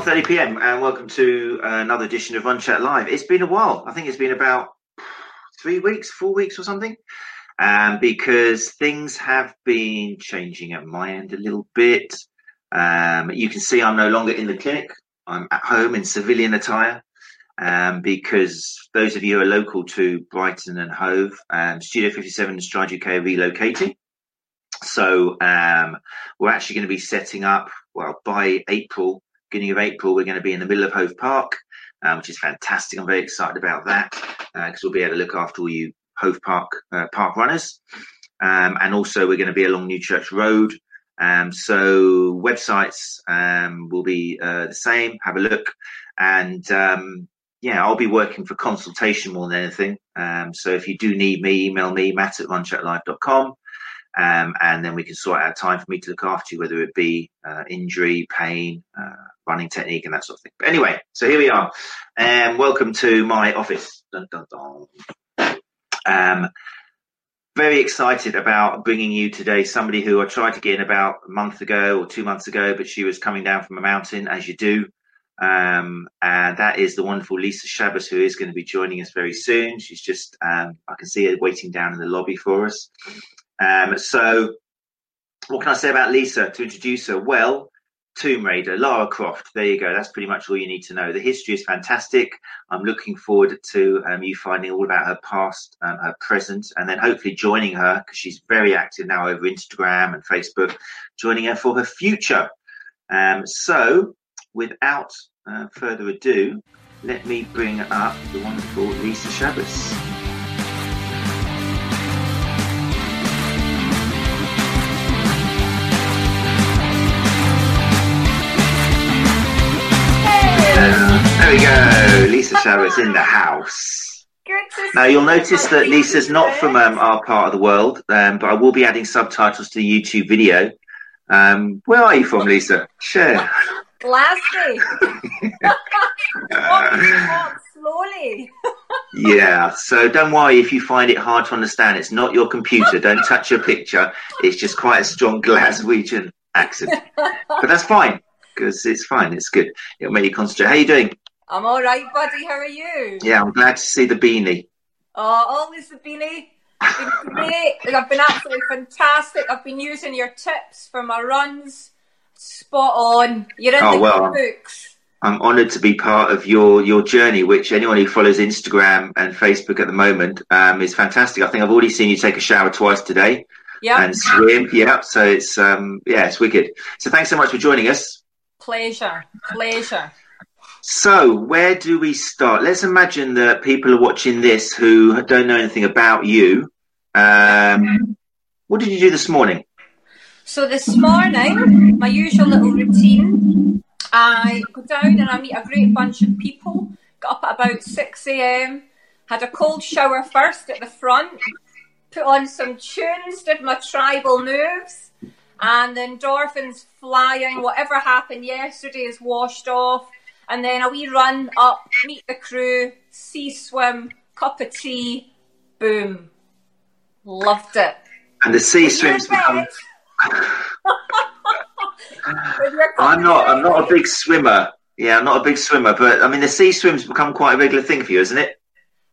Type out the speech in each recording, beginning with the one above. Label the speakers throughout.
Speaker 1: afternoon, uh, 1.30 p.m. and welcome to another edition of Run Chat Live. It's been a while. I think it's been about three weeks, four weeks or something, um, because things have been changing at my end a little bit. Um, you can see I'm no longer in the clinic. I'm at home in civilian attire. Um, because those of you who are local to Brighton and Hove, um, Studio 57 and Stride UK are relocating. So um, we're actually going to be setting up, well, by April, beginning of April, we're going to be in the middle of Hove Park, um, which is fantastic. I'm very excited about that because uh, we'll be able to look after all you Hove Park uh, park runners. Um, and also, we're going to be along New Church Road. Um, so websites um, will be uh, the same. Have a look, and um, yeah, I'll be working for consultation more than anything. Um, so if you do need me, email me, matt at runchatlive.com. Um, and then we can sort out time for me to look after you, whether it be uh, injury, pain, uh, running technique, and that sort of thing. But anyway, so here we are, um, welcome to my office. Dun, dun, dun. Um, very excited about bringing you today somebody who I tried to get in about a month ago or two months ago, but she was coming down from a mountain, as you do. Um, and that is the wonderful Lisa Shabbos, who is going to be joining us very soon. She's just, um, I can see her waiting down in the lobby for us. Um, so, what can I say about Lisa to introduce her? Well, Tomb Raider, Lara Croft. There you go. That's pretty much all you need to know. The history is fantastic. I'm looking forward to um, you finding all about her past, um, her present, and then hopefully joining her because she's very active now over Instagram and Facebook, joining her for her future. Um, so, without uh, further ado, let me bring up the wonderful Lisa Shabbos. There we go. Lisa Shabbos in the house. Now you'll notice that Lisa's not from um, our part of the world, um, but I will be adding subtitles to the YouTube video. Um, where are you from, Lisa? Share.
Speaker 2: Glasgow. slowly.
Speaker 1: yeah, so don't worry if you find it hard to understand. It's not your computer. Don't touch your picture. It's just quite a strong Glaswegian accent. But that's fine because it's fine. It's good. It'll make you concentrate. How are you doing?
Speaker 2: I'm all right, buddy. How are you?
Speaker 1: Yeah, I'm glad to see the beanie.
Speaker 2: Oh, always the beanie. Been great. I've been absolutely fantastic. I've been using your tips for my runs. Spot on. You're in oh, the well, books.
Speaker 1: I'm honoured to be part of your your journey, which anyone who follows Instagram and Facebook at the moment um, is fantastic. I think I've already seen you take a shower twice today.
Speaker 2: Yeah.
Speaker 1: And swim. Yeah. So it's um yeah, it's wicked. So thanks so much for joining us.
Speaker 2: Pleasure. Pleasure.
Speaker 1: So, where do we start? Let's imagine that people are watching this who don't know anything about you. Um, what did you do this morning?
Speaker 2: So, this morning, my usual little routine, I go down and I meet a great bunch of people. Got up at about 6 a.m., had a cold shower first at the front, put on some tunes, did my tribal moves, and the endorphins flying. Whatever happened yesterday is washed off and then a wee run up, meet the crew, sea swim, cup of tea, boom. Loved it.
Speaker 1: And the sea swims become. I'm not. I'm not a big swimmer. Yeah, I'm not a big swimmer, but I mean, the sea swims become quite a regular thing for you, isn't it?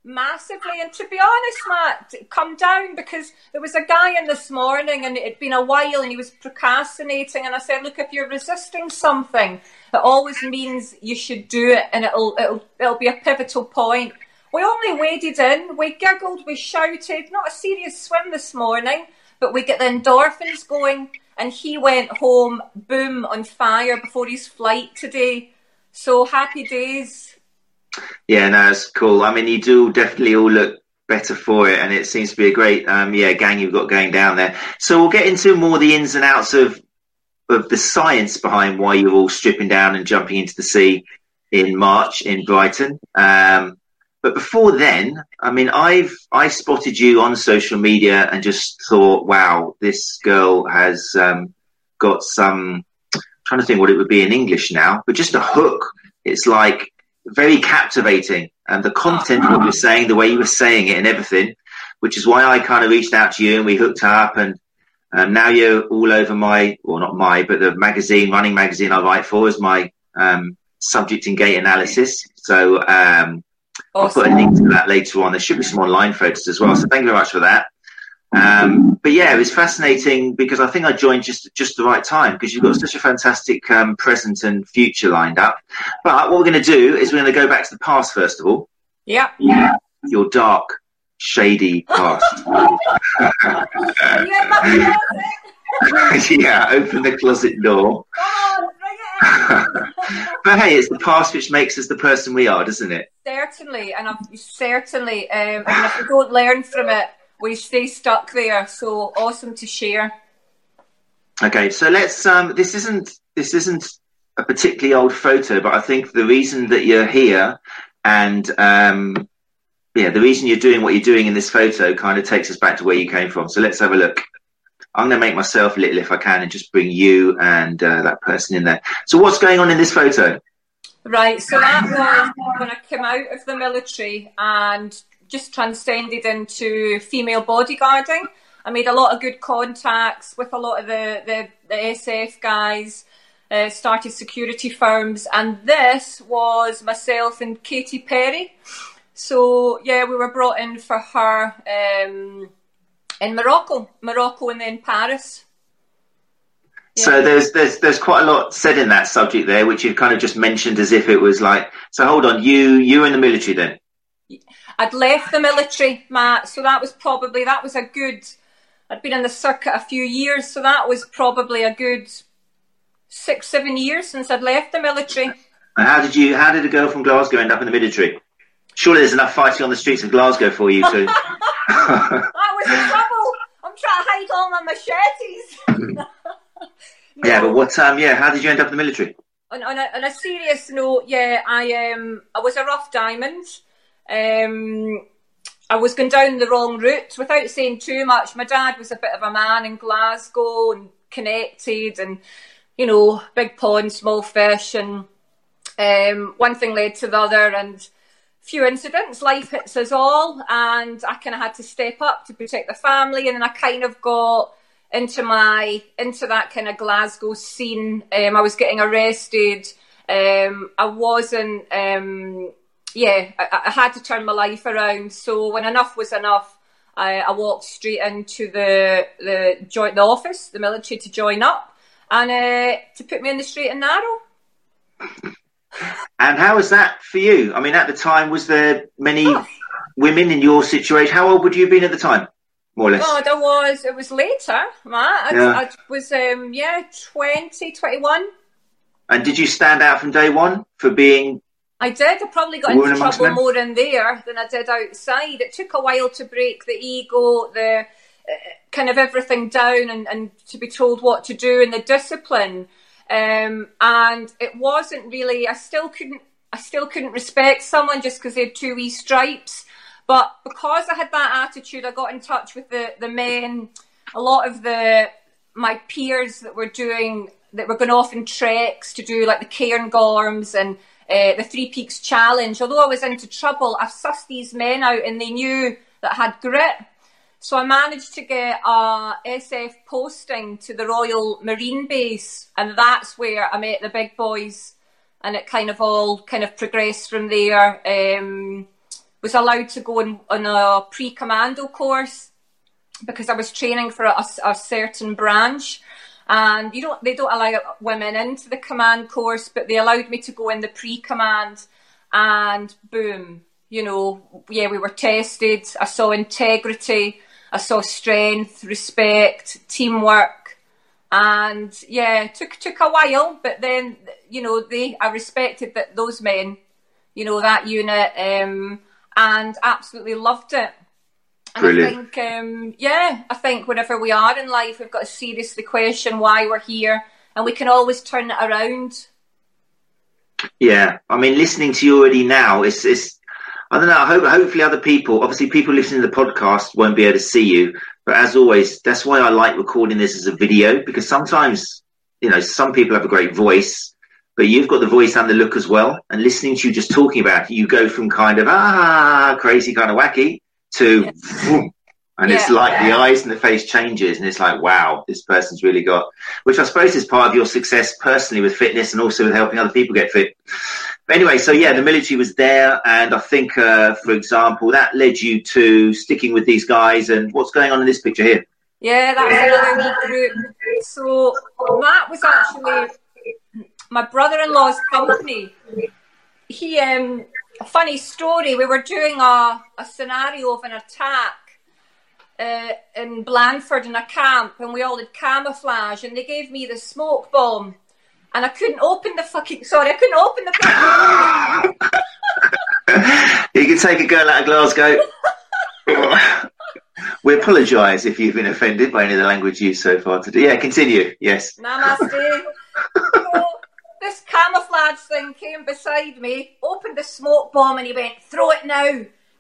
Speaker 2: Massively, and to be honest, Matt, come down because there was a guy in this morning, and it had been a while, and he was procrastinating. And I said, "Look, if you're resisting something, it always means you should do it, and it'll it'll it'll be a pivotal point." We only waded in, we giggled, we shouted. Not a serious swim this morning, but we get the endorphins going. And he went home, boom, on fire before his flight today. So happy days.
Speaker 1: Yeah, no, it's cool. I mean, you do definitely all look better for it, and it seems to be a great, um, yeah, gang you've got going down there. So we'll get into more the ins and outs of of the science behind why you're all stripping down and jumping into the sea in March in Brighton. Um, but before then, I mean, I've I spotted you on social media and just thought, wow, this girl has um, got some. I'm trying to think what it would be in English now, but just a hook. It's like very captivating. And the content of what you're saying, the way you were saying it and everything, which is why I kind of reached out to you and we hooked up and Um, now you're all over my, well, not my, but the magazine, running magazine I write for is my um, subject and gait analysis. So um, awesome. I'll put a link to that later on. There should be some online photos as well. So thank you very much for that. Um, but yeah, it was fascinating because I think I joined just just the right time because you've got such a fantastic um, present and future lined up. But what we're going to do is we're going to go back to the past first of all.
Speaker 2: Yeah.
Speaker 1: Yeah. Your dark, shady past. yeah, open the closet door. but hey, it's the past which makes us the person we are, doesn't it?
Speaker 2: Certainly, and I've, certainly, um, and if we don't learn from it, we stay stuck there. So awesome to share.
Speaker 1: Okay, so let's. Um, this isn't this isn't a particularly old photo, but I think the reason that you're here and um, yeah, the reason you're doing what you're doing in this photo kind of takes us back to where you came from. So let's have a look. I'm going to make myself little if I can and just bring you and uh, that person in there. So what's going on in this photo?
Speaker 2: Right, so that was when I came out of the military and just transcended into female bodyguarding. I made a lot of good contacts with a lot of the, the, the SF guys, uh, started security firms, and this was myself and Katy Perry. So, yeah, we were brought in for her um, in Morocco, Morocco, and then Paris.
Speaker 1: Yeah. So there's there's there's quite a lot said in that subject there, which you've kind of just mentioned as if it was like. So hold on, you you were in the military then?
Speaker 2: I'd left the military, Matt, so that was probably that was a good. I'd been in the circuit a few years, so that was probably a good six, seven years since I'd left the military.
Speaker 1: And how did you? How did a girl from Glasgow end up in the military? Surely there's enough fighting on the streets of Glasgow for you to.
Speaker 2: I was in trouble. I'm trying to hide all my machetes. no.
Speaker 1: Yeah, but what? Um, yeah, how did you end up in the military?
Speaker 2: On, on, a, on a serious note, yeah, I um, I was a rough diamond. Um, I was going down the wrong route without saying too much. My dad was a bit of a man in Glasgow and connected, and you know, big pond, small fish, and um, one thing led to the other, and few incidents. Life hits us all, and I kind of had to step up to protect the family, and then I kind of got into my into that kind of Glasgow scene. Um, I was getting arrested. Um, I wasn't. Yeah, I, I, had to turn my life around. So when enough was enough, I, I walked straight into the the joint the office, the military, to join up and uh, to put me in the straight and narrow.
Speaker 1: And how was that for you? I mean, at the time, was there many oh. women in your situation? How old would you have been at the time, more or less?
Speaker 2: Oh, there was. It was later, Matt. I, yeah. I was, um, yeah, 20, 21.
Speaker 1: And did you stand out from day one for being
Speaker 2: I did. I probably got into trouble more in there than I did outside. It took a while to break the ego, the uh, kind of everything down, and, and to be told what to do, and the discipline. Um, and it wasn't really. I still couldn't. I still couldn't respect someone just because they had two wee stripes. But because I had that attitude, I got in touch with the the men. A lot of the my peers that were doing that were going off in treks to do like the Cairngorms and uh, the Three Peaks Challenge. Although I was into trouble, I sussed these men out and they knew that I had grit. So I managed to get a SF posting to the Royal Marine Base, and that's where I met the big boys, and it kind of all kind of progressed from there. Um, was allowed to go on, on a pre-commando course because I was training for a, a certain branch and you don't they don't allow women into the command course but they allowed me to go in the pre-command and boom you know yeah we were tested. I saw integrity. I saw strength respect teamwork. And yeah it took took a while but then you know they i respected that those men you know that unit um, and absolutely loved it Brilliant. I think, um, yeah, I think whenever we are in life, we've got to seriously question why we're here, and we can always turn it around.
Speaker 1: Yeah, I mean, listening to you already now, it's, it's I don't know. I hope, hopefully, other people, obviously, people listening to the podcast won't be able to see you. But as always, that's why I like recording this as a video because sometimes, you know, some people have a great voice, but you've got the voice and the look as well. And listening to you just talking about it, you go from kind of ah crazy, kind of wacky to And it's like the eyes and the face changes, and it's like, wow, this person's really got. Which I suppose is part of your success personally with fitness, and also with helping other people get fit. But anyway, so yeah, the military was there, and I think, uh, for example, that led you to sticking with these guys. And what's going on in this picture here?
Speaker 2: Yeah, that was another group. So that was actually my brother-in-law's company. He, um, a funny story. We were doing a, a scenario of an attack uh, in Blandford in a camp, and we all had camouflage, and they gave me the smoke bomb, and I couldn't open the fucking. Sorry, I couldn't open the.
Speaker 1: you can take a girl out of Glasgow. we apologise if you've been offended by any of the language used so far today. Yeah, continue. Yes.
Speaker 2: Namaste. this camouflage thing came beside me, opened the smoke bomb, and he went, "Throw it now!"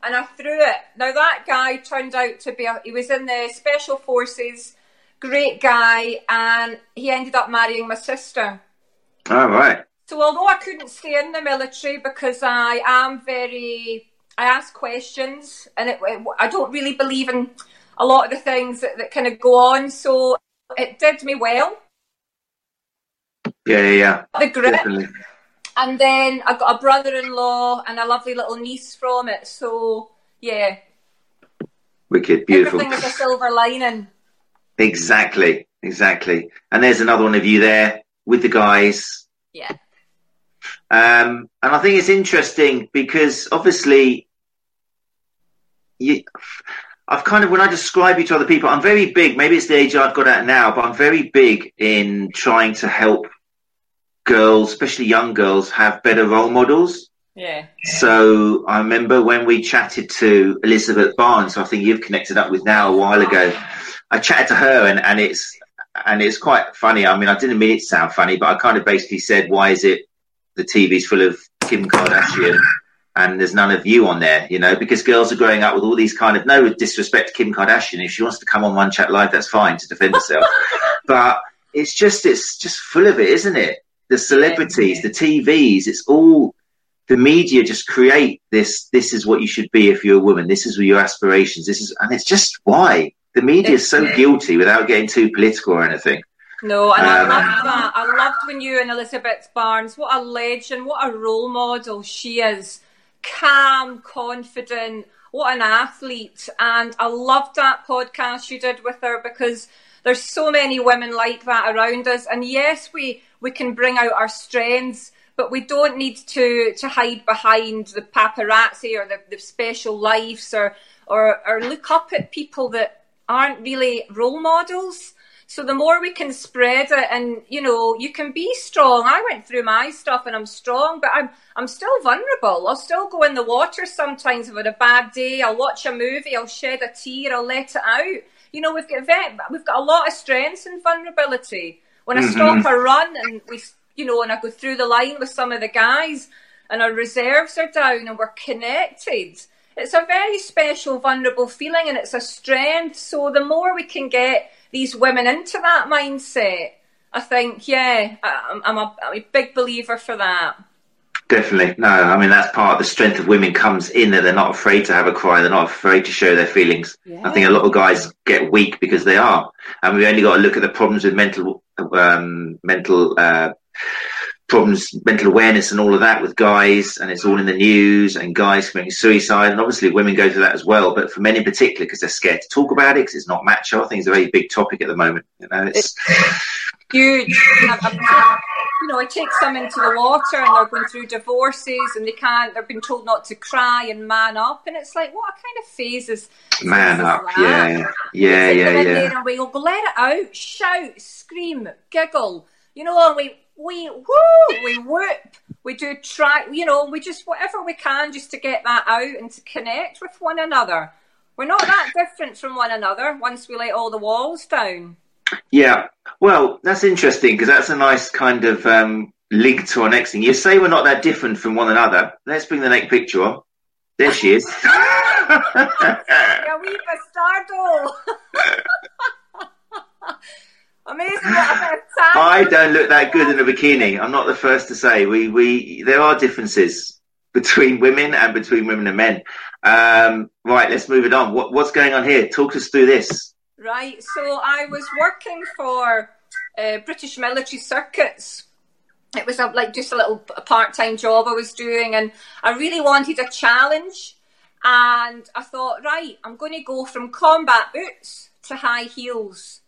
Speaker 2: And I threw it. Now that guy turned out to be a, he was in the special forces, great guy, and he ended up marrying my sister.
Speaker 1: All right.
Speaker 2: So although I couldn't stay in the military because I am very, I ask questions, and it, it, I don't really believe in a lot of the things that, that kind of go on. So it did me well.
Speaker 1: Yeah, yeah, yeah.
Speaker 2: The grit.
Speaker 1: Definitely.
Speaker 2: And then I got a brother-in-law and a lovely little niece from it. So yeah,
Speaker 1: Wicked. Beautiful.
Speaker 2: everything was a silver lining.
Speaker 1: Exactly. Exactly. And there's another one of you there with the guys.
Speaker 2: Yeah.
Speaker 1: Um, and I think it's interesting because obviously, you, I've kind of when I describe you to other people, I'm very big. Maybe it's the age I've got at now, but I'm very big in trying to help girls, especially young girls, have better role models.
Speaker 2: Yeah.
Speaker 1: So I remember when we chatted to Elizabeth Barnes, who I think you've connected up with now a while ago. I chatted to her, and, and it's and it's quite funny. I mean, I didn't mean it to sound funny, but I kind of basically said, "Why is it the TV's full of Kim Kardashian and there's none of you on there?" You know, because girls are growing up with all these kind of no disrespect to Kim Kardashian. If she wants to come on Run Chat Live, that's fine to defend herself. but it's just it's just full of it, isn't it? The celebrities, the TVs, it's all the media just create this this is what you should be if you're a woman this is your aspirations this is and it's just why the media is so guilty without getting too political or anything
Speaker 2: No, and I
Speaker 1: Um,
Speaker 2: loved that. I loved when you and Elizabeth Barnes, what a legend, what a role model she is. Calm, confident, what an athlete. And I loved that podcast you did with her because there's so many women like that around us. And yes, we, we can bring out our strengths, but we don't need to, to hide behind the paparazzi or the, the special lives or, or, or look up at people that aren't really role models. So the more we can spread it, and you know, you can be strong. I went through my stuff, and I'm strong, but I'm I'm still vulnerable. I'll still go in the water sometimes if I've a bad day. I'll watch a movie. I'll shed a tear. I'll let it out. You know, we've got we've got a lot of strengths and vulnerability. When I mm-hmm. stop a run and we, you know, and I go through the line with some of the guys, and our reserves are down, and we're connected. It's a very special, vulnerable feeling, and it's a strength. So the more we can get these women into that mindset, I think, yeah, I- I'm a, I'm a big believer for that.
Speaker 1: Definitely. No i mean that's part of the strength of women comes in that they're not afraid to have a cry. They're not afraid to show their feelings. I think a lot of guys get weak because they are. And we've only got to look at the problems with mental um, mental uh, problems, mental awareness, and all of that with guys, and it's all in the news, and guys committing suicide, and obviously women go through that as well. But for men in particular, because they're scared to talk about it, because it's not macho. I think it's a very big topic at the moment. You know, it's
Speaker 2: huge. I've- I've- you know, I take some into the water and they're going through divorces and they can't, they're being told not to cry and man up. And it's like, what kind of phase is
Speaker 1: man up.
Speaker 2: that?
Speaker 1: Yeah, yeah,
Speaker 2: It's like
Speaker 1: yeah, yeah.
Speaker 2: and we go, let it out, shout, scream, giggle, you know, and we, we, woo, we whoop, we do try, you know, we just, whatever we can just to get that out and to connect with one another. We're not that different from one another once we let all the walls down.
Speaker 1: Yeah. Well, that's interesting because that's a nice kind of um, link to our next thing. You say we're not that different from one another. Let's bring the next picture on. There she is.
Speaker 2: Yeah, wee bastardo. Amazing what a bit talent.
Speaker 1: I don't look that good in a bikini. I'm not the first to say. We we there are differences. between women and between women and men. Um, right, let's move it on. What, what's going on here? Talk us through this.
Speaker 2: Right, so I was working for uh, British Military Circuits. It was a, like just a little part-time job I was doing, and I really wanted a challenge. And I thought, right, I'm going to go from combat boots to high heels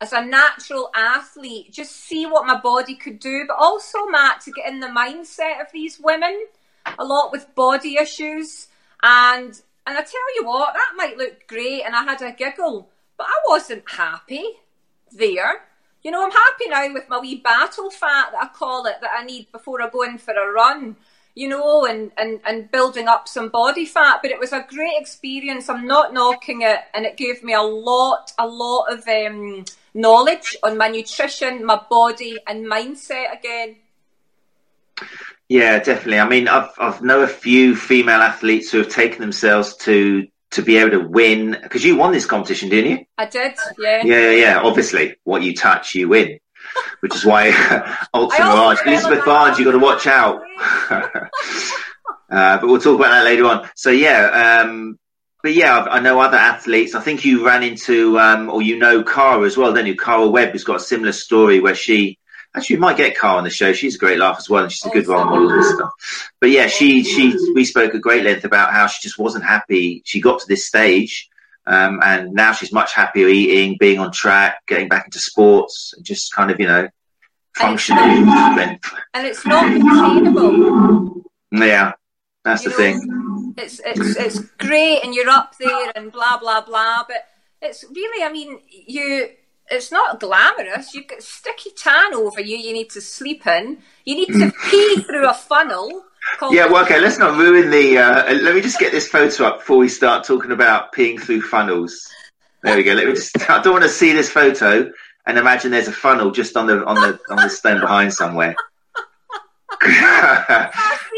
Speaker 2: as a natural athlete, just see what my body could do, but also, Matt, to get in the mindset of these women, a lot with body issues. And and I tell you what, that might look great, and I had a giggle, but I wasn't happy there. You know, I'm happy now with my wee battle fat that I call it that I need before I go in for a run you know, and, and, and building up some body fat. But it was a great experience. I'm not knocking it. And it gave me a lot, a lot of um, knowledge on my nutrition, my body, and mindset again.
Speaker 1: Yeah, definitely. I mean, I've I've know a few female athletes who have taken themselves to to be able to win because you won this competition, didn't you?
Speaker 2: I did. Yeah.
Speaker 1: Yeah, yeah. Obviously, what you touch, you win which is why Ultra Mirage, Elizabeth Barnes, you've got to watch out. uh, but we'll talk about that later on. So yeah, um, but yeah, I know other athletes. I think you ran into, um, or you know, Cara as well, don't you? Cara Webb has got a similar story where she actually might get Cara on the show. She's a great laugh as well, and she's a good role model and stuff. But yeah, she she we spoke at great length about how she just wasn't happy. She got to this stage um, and now she's much happier eating, being on track, getting back into sports, and just kind of, you know, functioning.
Speaker 2: And, and it's not attainable.
Speaker 1: Yeah, that's you the know, thing.
Speaker 2: It's, it's, it's great and you're up there and blah, blah, blah. But it's really, I mean, you, it's not glamorous. You've got sticky tan over you, you need to sleep in. You need to pee through a funnel
Speaker 1: yeah, well, okay, let's not ruin the. Uh, let me just get this photo up before we start talking about peeing through funnels. There we go. Let me just. I don't want to see this photo and imagine there's a funnel just on the on the on the stone behind somewhere.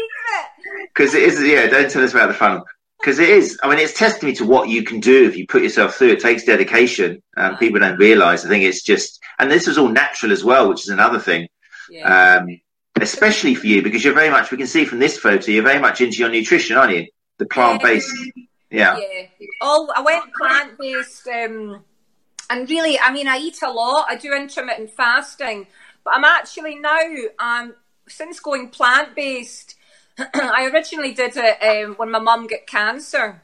Speaker 1: Because it is, yeah. Don't tell us about the funnel. Because it is. I mean, it's testimony to what you can do if you put yourself through. It takes dedication. Um, people don't realise. I think it's just, and this was all natural as well, which is another thing. Yeah. Um, especially for you because you're very much. We can see from this photo you're very much into your nutrition, aren't you? The plant based. Yeah.
Speaker 2: Yeah. Oh, I went plant based, um, and really, I mean, I eat a lot. I do intermittent fasting, but I'm actually now, um, since going plant based. I originally did it um, when my mum got cancer,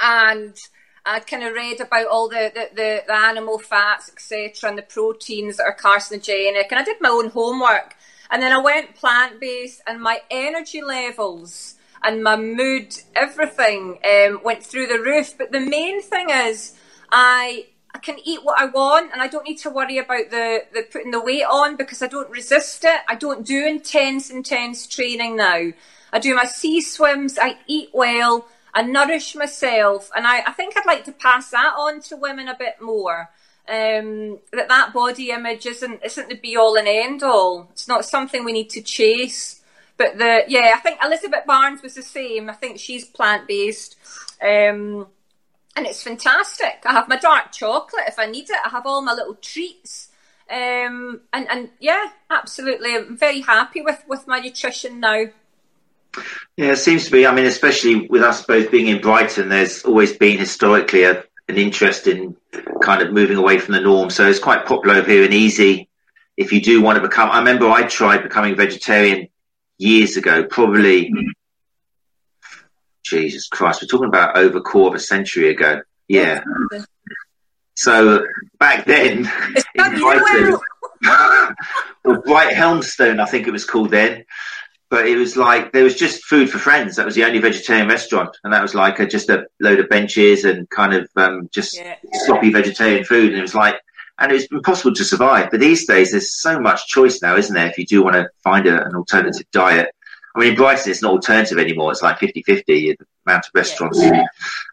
Speaker 2: and I kind of read about all the, the, the, the animal fats, etc., and the proteins that are carcinogenic, and I did my own homework. And then I went plant based, and my energy levels and my mood, everything um, went through the roof. But the main thing is, I I can eat what I want, and I don't need to worry about the, the putting the weight on because I don't resist it. I don't do intense, intense training now. I do my sea swims. I eat well. I nourish myself, and I, I think I'd like to pass that on to women a bit more um, that that body image isn't isn't the be all and end all. It's not something we need to chase. But the yeah, I think Elizabeth Barnes was the same. I think she's plant based. Um, and it's fantastic. I have my dark chocolate if I need it. I have all my little treats. Um, and, and yeah, absolutely. I'm very happy with, with my nutrition now.
Speaker 1: Yeah, it seems to be. I mean, especially with us both being in Brighton, there's always been historically a, an interest in kind of moving away from the norm. So it's quite popular over here and easy if you do want to become. I remember I tried becoming vegetarian years ago, probably. Mm-hmm. Jesus Christ, we're talking about over a quarter of a century ago. Yeah. So back then, in Brighton, well, Bright Helmstone, I think it was called then but it was like there was just food for friends. That was the only vegetarian restaurant, and that was like a, just a load of benches and kind of um, just yeah. sloppy vegetarian food. And it was like, and it was impossible to survive. But these days, there's so much choice now, isn't there? If you do want to find a, an alternative diet, I mean, in Brighton, it's not alternative anymore. It's like 50-50 the amount of restaurants. Yeah.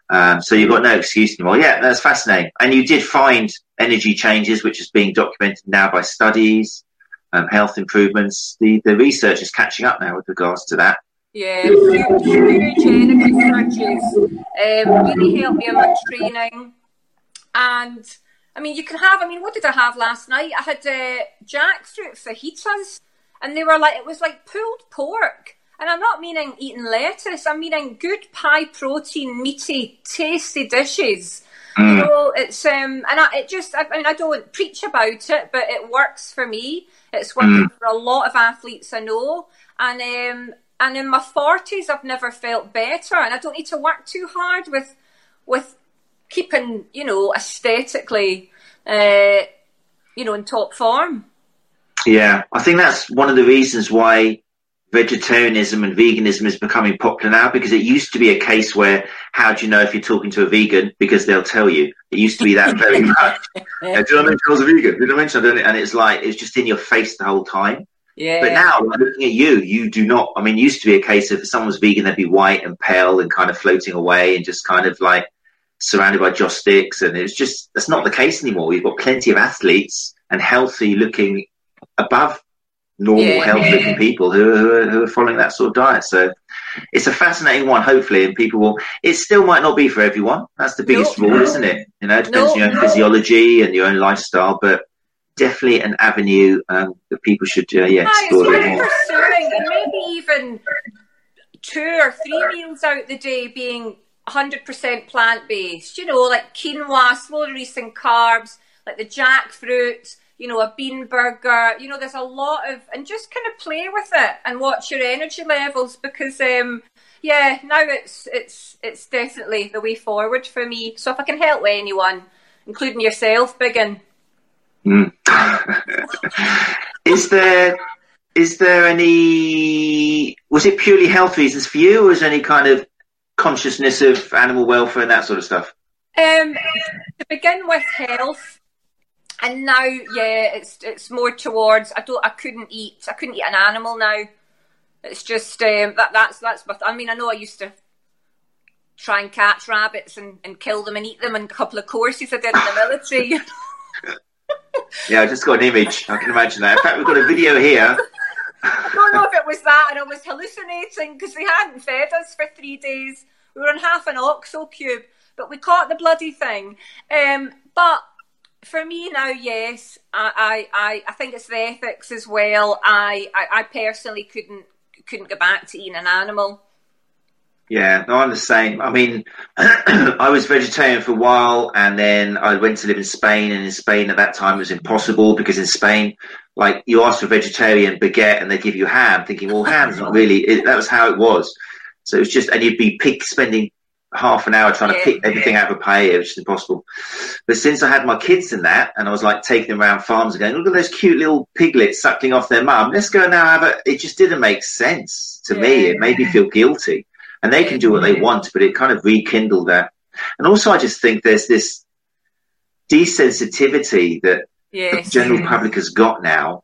Speaker 1: Um, so you've got no excuse anymore. Yeah, that's fascinating. And you did find energy changes, which is being documented now by studies um, health improvements. The the research is catching up now with regards to that.
Speaker 2: Yeah, energy surges um, really helped me in my training. And I mean, you can have. I mean, what did I have last night? I had uh, jackfruit fajitas, and they were like it was like pulled pork. and I'm not meaning eating lettuce. I'm meaning good high protein, meaty, tasty dishes. Mm. You know, it's um, and I, it just, I, I, mean, I don't preach about it, but it works for me. It's working mm. for a lot of athletes I know, and um, and in my forties, I've never felt better, and I don't need to work too hard with with keeping, you know, aesthetically, uh, you know, in top form.
Speaker 1: Yeah, I think that's one of the reasons why vegetarianism and veganism is becoming popular now because it used to be a case where how do you know if you're talking to a vegan? Because they'll tell you. It used to be that very much. Do you know I was a vegan did I mention I and it's like it's just in your face the whole time.
Speaker 2: Yeah.
Speaker 1: But now looking at you you do not I mean it used to be a case of if someone was vegan they'd be white and pale and kind of floating away and just kind of like surrounded by joss sticks and it's just that's not the case anymore. You've got plenty of athletes and healthy looking above normal, yeah. healthy people who, who are, who, are, following that sort of diet. So it's a fascinating one, hopefully, and people will. It still might not be for everyone. That's the biggest rule, isn't it? You know, it depends on your own physiology and your own lifestyle, but definitely an avenue um, that people should, uh, yeah, explore
Speaker 2: bit more. Pursuing, and maybe even two or three meals out the day being 100% plant based. You know, like quinoa, slow releasing carbs, like the jackfruit you know, a bean burger. You know, there's a lot of, and just kind of play with it and watch your energy levels because, um, yeah, now it's it's it's definitely the way forward for me. So if I can help anyone, including yourself, Biggin.
Speaker 1: Mm. is there is there any was it purely health reasons for you, or is there any kind of consciousness of animal welfare and that sort of stuff?
Speaker 2: Um, to begin with, health and now yeah it's it's more towards i don't i couldn't eat i couldn't eat an animal now. It's just um, that that's that's but i mean i know i used to try and catch rabbits and, and kill them and eat them and a couple of courses i did in the military.
Speaker 1: Yeah i just got an image. I can imagine that. In fact we've got a video here.
Speaker 2: I don't know if it was that and I was hallucinating because they hadn't fed us for three days. We were on half an oxo cube, but we caught the bloody thing. Um, but for me now, yes, I, I, I think it's the ethics as well. I, I, I personally couldn't couldn't go back to eating an animal.
Speaker 1: Yeah, no, I'm the same. I mean, I was vegetarian for a while, and then I went to live in Spain. And in Spain, at that time, it was impossible because in Spain, like you ask for vegetarian baguette, and they give you ham, thinking, well, ham's not really. It, that was how it was. So it was just, and you'd be pick, spending half an hour trying yeah. to pick everything out of a paella, which is impossible. But since I had my kids in that, and I was like taking them around farms and going, look at those cute little piglets suckling off their mum. Let's go now have a. It just didn't make sense to yeah. me. It made me feel guilty. And they can do what they want, but it kind of rekindled that. And also, I just think there's this desensitivity that yes. the general public has got now.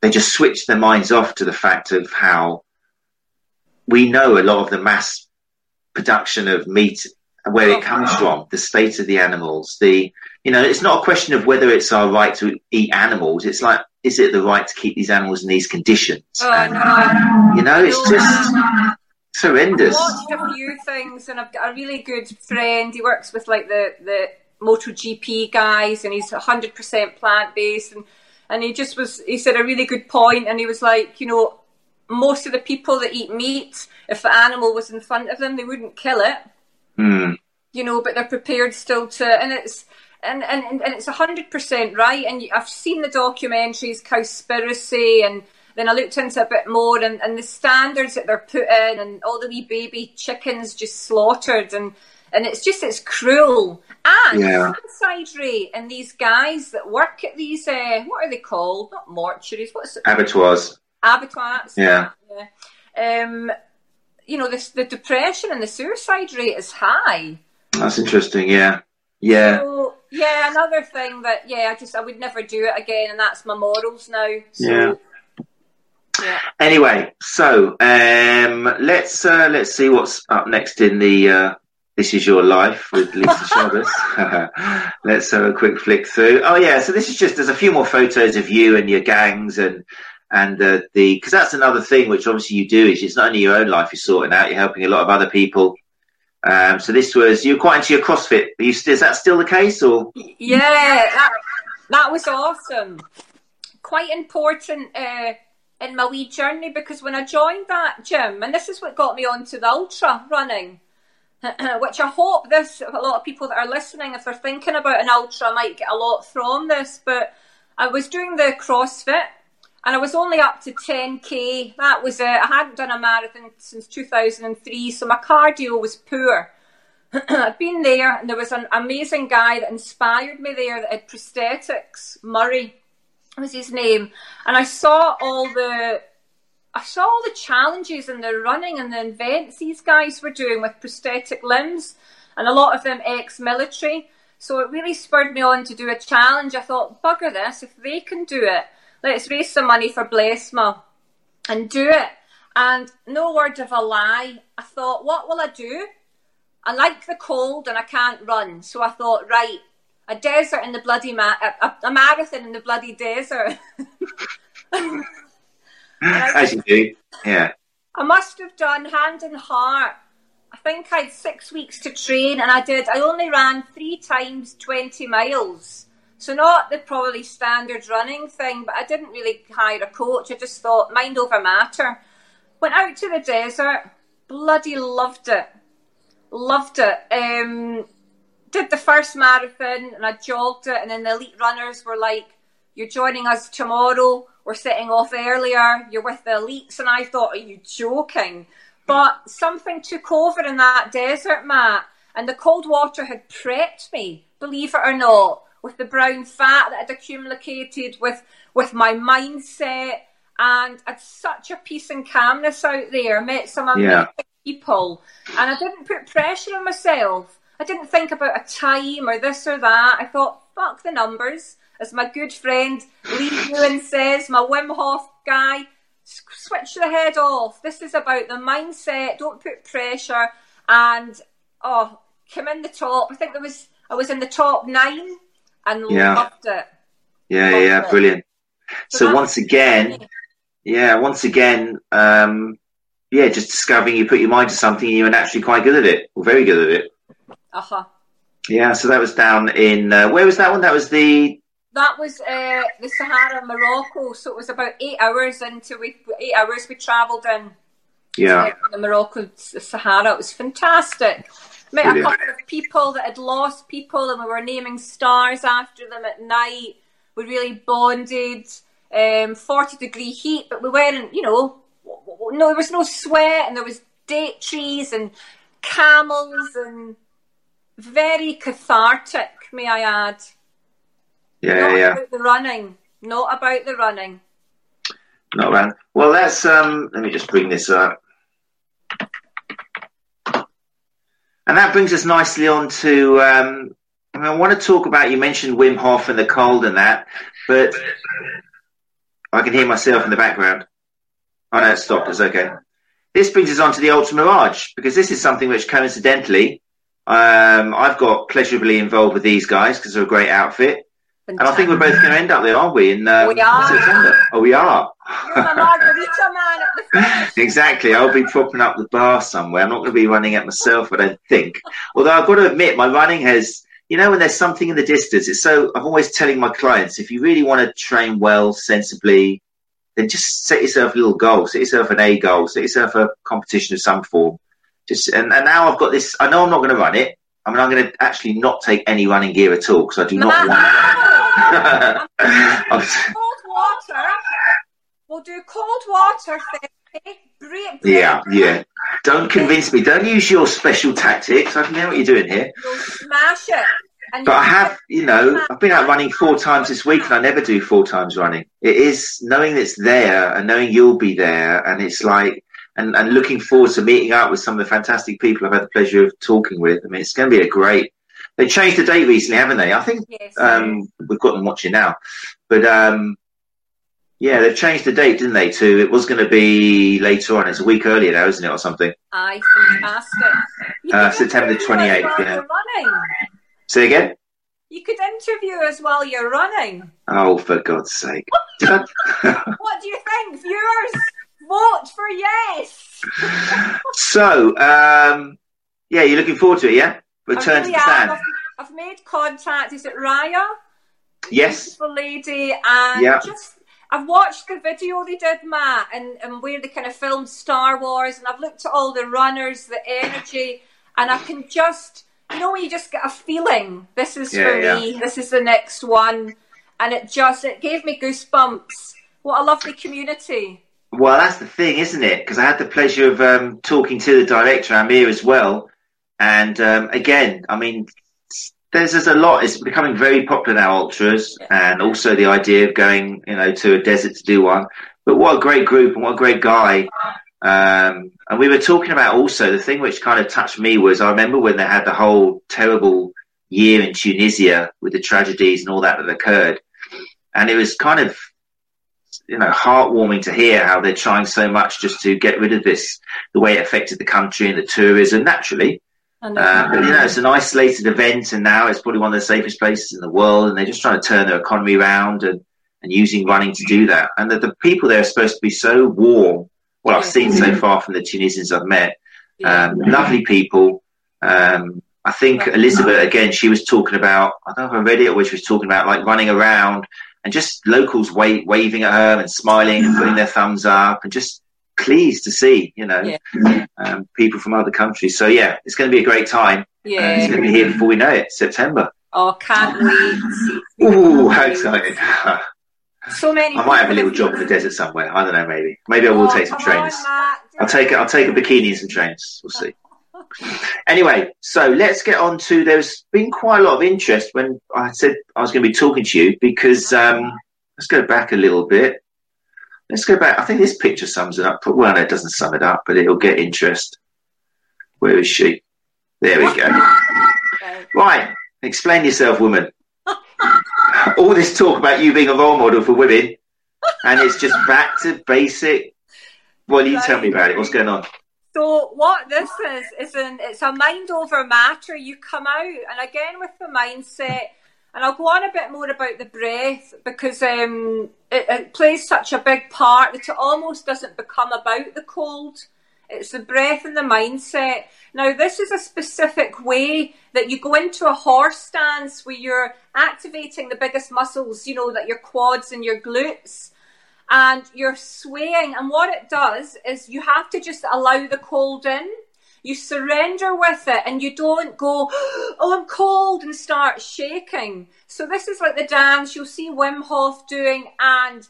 Speaker 1: They just switch their minds off to the fact of how we know a lot of the mass production of meat where it oh, comes from, the state of the animals, the you know, it's not a question of whether it's our right to eat animals. It's like, is it the right to keep these animals in these conditions?
Speaker 2: Oh, and, no.
Speaker 1: You know, it's just it's horrendous.
Speaker 2: I've watched a few things, and I've got a really good friend. He works with like the the MotoGP guys, and he's hundred percent plant based, and and he just was. He said a really good point, and he was like, you know, most of the people that eat meat, if the animal was in front of them, they wouldn't kill it.
Speaker 1: Mm.
Speaker 2: You know, but they're prepared still to, and it's and and and it's hundred percent right. And I've seen the documentaries, Cowspiracy, and then I looked into a bit more, and, and the standards that they're put in, and all the wee baby chickens just slaughtered, and and it's just it's cruel. And yeah. suicide rate, and these guys that work at these, uh, what are they called? Not mortuaries. What's it?
Speaker 1: Abattoirs
Speaker 2: abattoirs.
Speaker 1: Yeah.
Speaker 2: yeah. Um, you know, this, the depression and the suicide rate is high.
Speaker 1: That's interesting. Yeah. Yeah. So,
Speaker 2: yeah, another thing that yeah, I just I would never do it again, and that's my morals now. So,
Speaker 1: yeah. Yeah. Anyway, so um, let's uh, let's see what's up next in the uh, "This Is Your Life" with Lisa Chavez. let's have a quick flick through. Oh yeah, so this is just there's a few more photos of you and your gangs and and uh, the because that's another thing which obviously you do is it's not only your own life you're sorting out you're helping a lot of other people. Um, so this was you're quite into your crossfit. You, is that still the case or?
Speaker 2: Yeah that, that was awesome. Quite important uh, in my wee journey because when I joined that gym, and this is what got me onto the ultra running, which I hope this a lot of people that are listening, if they're thinking about an ultra, might get a lot from this. But I was doing the CrossFit and I was only up to 10k. That was it. I hadn't done a marathon since 2003, so my cardio was poor. I'd been there, and there was an amazing guy that inspired me there that had prosthetics. Murray was his name, and I saw all the I saw all the challenges and the running and the events these guys were doing with prosthetic limbs, and a lot of them ex-military. So it really spurred me on to do a challenge. I thought, bugger this, if they can do it, let's raise some money for Blesma and do it. And no word of a lie, I thought, what will I do? I like the cold and I can't run. So I thought, right, a desert in the bloody ma- a, a marathon in the bloody desert.
Speaker 1: As you do, yeah.
Speaker 2: I must have done hand and heart. I think I had six weeks to train, and I did. I only ran three times twenty miles, so not the probably standard running thing. But I didn't really hire a coach. I just thought mind over matter. Went out to the desert. Bloody loved it. Loved it. Um, did the first marathon and I jogged it, and then the elite runners were like, "You're joining us tomorrow. We're setting off earlier. You're with the elites." And I thought, "Are you joking?" But something took over in that desert, Matt, and the cold water had prepped me. Believe it or not, with the brown fat that had accumulated, with with my mindset, and had such a peace and calmness out there. I Met some amazing yeah. people, and I didn't put pressure on myself. I didn't think about a time or this or that. I thought, fuck the numbers. As my good friend Lee Ewan says, my Wim Hof guy, switch the head off. This is about the mindset. Don't put pressure. And oh, come in the top. I think there was I was in the top nine and yeah. loved it.
Speaker 1: Yeah, loved yeah, it. brilliant. So, so once again, yeah, once again, um, yeah, just discovering you put your mind to something and you're naturally quite good at it, or very good at it.
Speaker 2: Uh huh.
Speaker 1: Yeah, so that was down in uh, where was that one? That was the.
Speaker 2: That was uh, the Sahara, Morocco. So it was about eight hours into we eight hours we travelled in.
Speaker 1: Yeah.
Speaker 2: the Morocco Sahara. It was fantastic. Met Brilliant. a couple of people that had lost people, and we were naming stars after them at night. We really bonded. Um, Forty degree heat, but we weren't. You know, no, there was no sweat, and there was date trees and camels and very cathartic, may I add.
Speaker 1: Yeah,
Speaker 2: not
Speaker 1: yeah.
Speaker 2: About the running, not about the running.
Speaker 1: Not man. Well, let's um. Let me just bring this up. And that brings us nicely on to. Um, I, mean, I want to talk about. You mentioned Wim Hof and the cold and that, but I can hear myself in the background. Oh no, it stopped. It's okay. This brings us on to the Ultra Mirage because this is something which coincidentally um, I've got pleasurably involved with these guys because they're a great outfit. Fantastic. And I think we're both going to end up there, aren't we? In um,
Speaker 2: we are.
Speaker 1: September. Oh, we are. exactly. I'll be propping up the bar somewhere. I'm not going to be running it myself, I don't think. Although I've got to admit, my running has, you know, when there's something in the distance, it's so, I'm always telling my clients, if you really want to train well, sensibly, then just set yourself a little goal, set yourself an A goal, set yourself a competition of some form just and, and now I've got this. I know I'm not going to run it. I mean, I'm going to actually not take any running gear at all because I do not
Speaker 2: want to. Cold water. We'll do cold water therapy. Break, break.
Speaker 1: Yeah, yeah. Don't convince me. Don't use your special tactics. I know what you're doing here.
Speaker 2: You'll smash it.
Speaker 1: but I have, you know, I've been out running four times this week, and I never do four times running. It is knowing it's there and knowing you'll be there, and it's like and, and looking forward to meeting up with some of the fantastic people I've had the pleasure of talking with. I mean, it's going to be a great. They changed the date recently, haven't they? I think yes, um, we've got them watching now, but um, yeah, they've changed the date, didn't they? To it was going to be later on. It's a week earlier now, isn't it, or something?
Speaker 2: Aye, fantastic.
Speaker 1: Uh, September twenty eighth. Yeah. Say again.
Speaker 2: You could interview us while you're running.
Speaker 1: Oh, for God's sake!
Speaker 2: what do you think, viewers? vote for yes.
Speaker 1: so, um, yeah, you're looking forward to it, yeah? Return really to the stand.
Speaker 2: I've, I've, made contact. Is it Raya?
Speaker 1: Yes.
Speaker 2: Beautiful lady, and
Speaker 1: yeah.
Speaker 2: just I've watched the video they did, Matt, and, and where they kind of filmed Star Wars, and I've looked at all the runners, the energy, and I can just, you know, when you just get a feeling, this is
Speaker 1: Yeah,
Speaker 2: for
Speaker 1: yeah.
Speaker 2: me, this is the next one, and it just, it gave me goosebumps. What a lovely community.
Speaker 1: Well, that's the thing, isn't it? Because I had the pleasure of um, talking to the director, Amir, as well. And um, again, I mean, there's, there's a lot. It's becoming very popular now, ultras, and also the idea of going, you know, to a desert to do one. But what a great group and what a great guy. Um, and we were talking about also the thing which kind of touched me was I remember when they had the whole terrible year in Tunisia with the tragedies and all that that occurred, and it was kind of you know heartwarming to hear how they're trying so much just to get rid of this, the way it affected the country and the tourism naturally. Um, but you know, it's an isolated event, and now it's probably one of the safest places in the world, and they're just trying to turn their economy around and, and using running to do that. And the, the people there are supposed to be so warm. Well, I've seen so far from the Tunisians I've met, um, lovely people. Um, I think Elizabeth again. She was talking about. I don't know if I read it or she was talking about like running around and just locals wa- waving at her and smiling and putting their thumbs up and just pleased to see you know
Speaker 2: Yeah.
Speaker 1: um, people from other countries. So yeah, it's going to be a great time. And it's
Speaker 2: yeah.
Speaker 1: going to be here before we know it, September.
Speaker 2: Oh, can't wait.
Speaker 1: Ooh, how exciting!
Speaker 2: So many.
Speaker 1: I might have a little job in the desert somewhere. I don't know, maybe. Maybe I will
Speaker 2: Oh,
Speaker 1: take some
Speaker 2: come on,
Speaker 1: trains. I'll take. I'll take a bikini and some trains. We'll see. Anyway, so let's get on to. There's been quite a lot of interest when I said I was going to be talking to you because um, let's go back a little bit. Let's go back. I think this picture sums it up. Well, no, it doesn't sum it up, but it'll get interest. Where is she? There we go.
Speaker 2: Right.
Speaker 1: Right. Explain yourself, woman. All this talk about you being a role model for women, and it's just back to basic. Well, you tell me about it. What's going on?
Speaker 2: So what this is is an it's a mind over matter. You come out and again with the mindset, and I'll go on a bit more about the breath because um, it, it plays such a big part that it almost doesn't become about the cold. It's the breath and the mindset. Now, this is a specific way that you go into a horse stance where you're activating the biggest muscles, you know, that your quads and your glutes and you're swaying. And what it does is you have to just allow the cold in. You surrender with it and you don't go, oh, I'm cold and start shaking. So, this is like the dance you'll see Wim Hof doing, and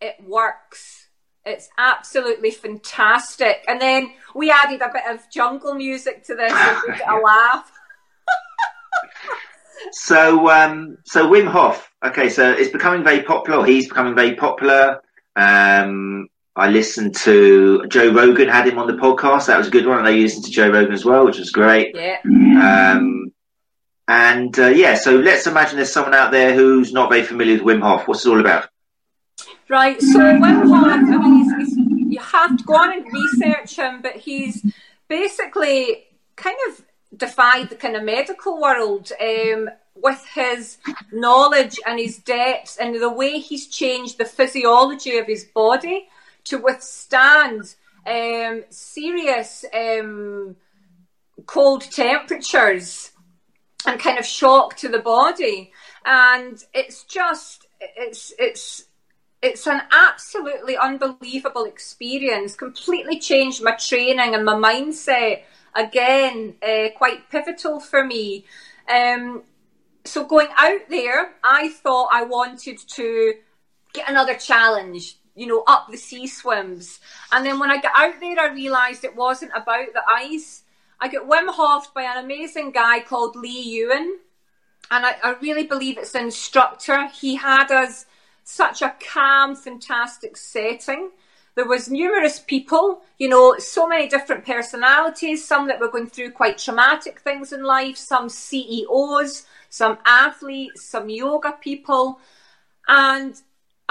Speaker 2: it works. It's absolutely fantastic. And then we added a bit of jungle music to this to make it a laugh.
Speaker 1: So, um, so Wim Hof. Okay, so it's becoming very popular. He's becoming very popular. Um, I listened to Joe Rogan had him on the podcast. That was a good one. I know you listened to Joe Rogan as well, which was great.
Speaker 2: Yeah.
Speaker 1: Um, and uh, yeah, so let's imagine there's someone out there who's not very familiar with Wim Hof. What's it all about?
Speaker 2: Right, so Wim Hof, I mean, he's, he's, you have to go on and research him, but he's basically kind of defied the kind of medical world um, with his knowledge and his depth and the way he's changed the physiology of his body to withstand um, serious um, cold temperatures and kind of shock to the body. And it's just, it's, it's, it's an absolutely unbelievable experience. Completely changed my training and my mindset. Again, uh, quite pivotal for me. Um, so going out there, I thought I wanted to get another challenge. You know, up the sea swims. And then when I got out there, I realised it wasn't about the ice. I got Wim Hof by an amazing guy called Lee Ewan. And I, I really believe it's instructor. He had us such a calm, fantastic setting. There was numerous people, you know, so many different personalities, some that were going through quite traumatic things in life, some CEOs, some athletes, some yoga people. And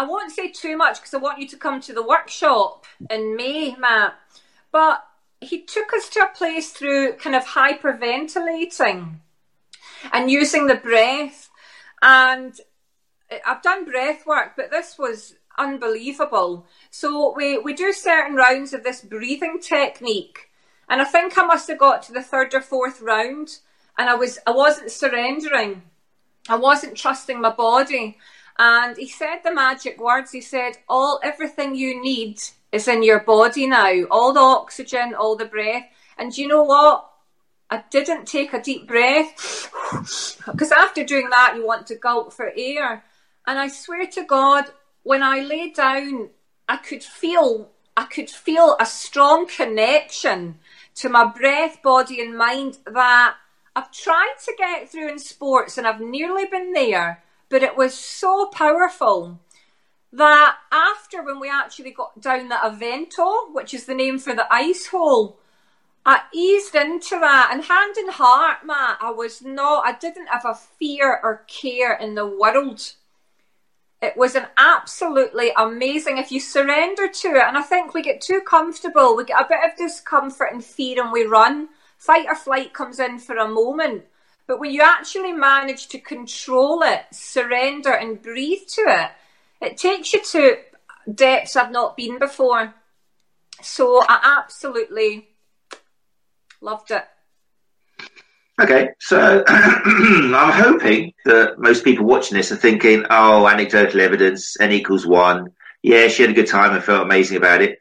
Speaker 2: I won't say too much because I want you to come to the workshop in May, Matt. But he took us to a place through kind of hyperventilating and using the breath. And I've done breath work, but this was unbelievable. So we, we do certain rounds of this breathing technique. And I think I must have got to the third or fourth round and I was I wasn't surrendering. I wasn't trusting my body. And he said the magic words. He said, "All everything you need is in your body now. All the oxygen, all the breath." And you know what? I didn't take a deep breath because after doing that, you want to gulp for air. And I swear to God, when I lay down, I could feel I could feel a strong connection to my breath, body, and mind that I've tried to get through in sports and I've nearly been there, but it was so powerful that after when we actually got down the Avanto, which is the name for the ice hole, I eased into that and hand in heart, Matt, I was not, I didn't have a fear or care in the world it was an absolutely amazing if you surrender to it. And I think we get too comfortable, we get a bit of discomfort and fear and we run. Fight or flight comes in for a moment. But when you actually manage to control it, surrender and breathe to it, it takes you to depths I've not been before. So I absolutely loved it.
Speaker 1: Okay, so I'm hoping that most people watching this are thinking, oh, anecdotal evidence, n equals one. Yeah, she had a good time and felt amazing about it.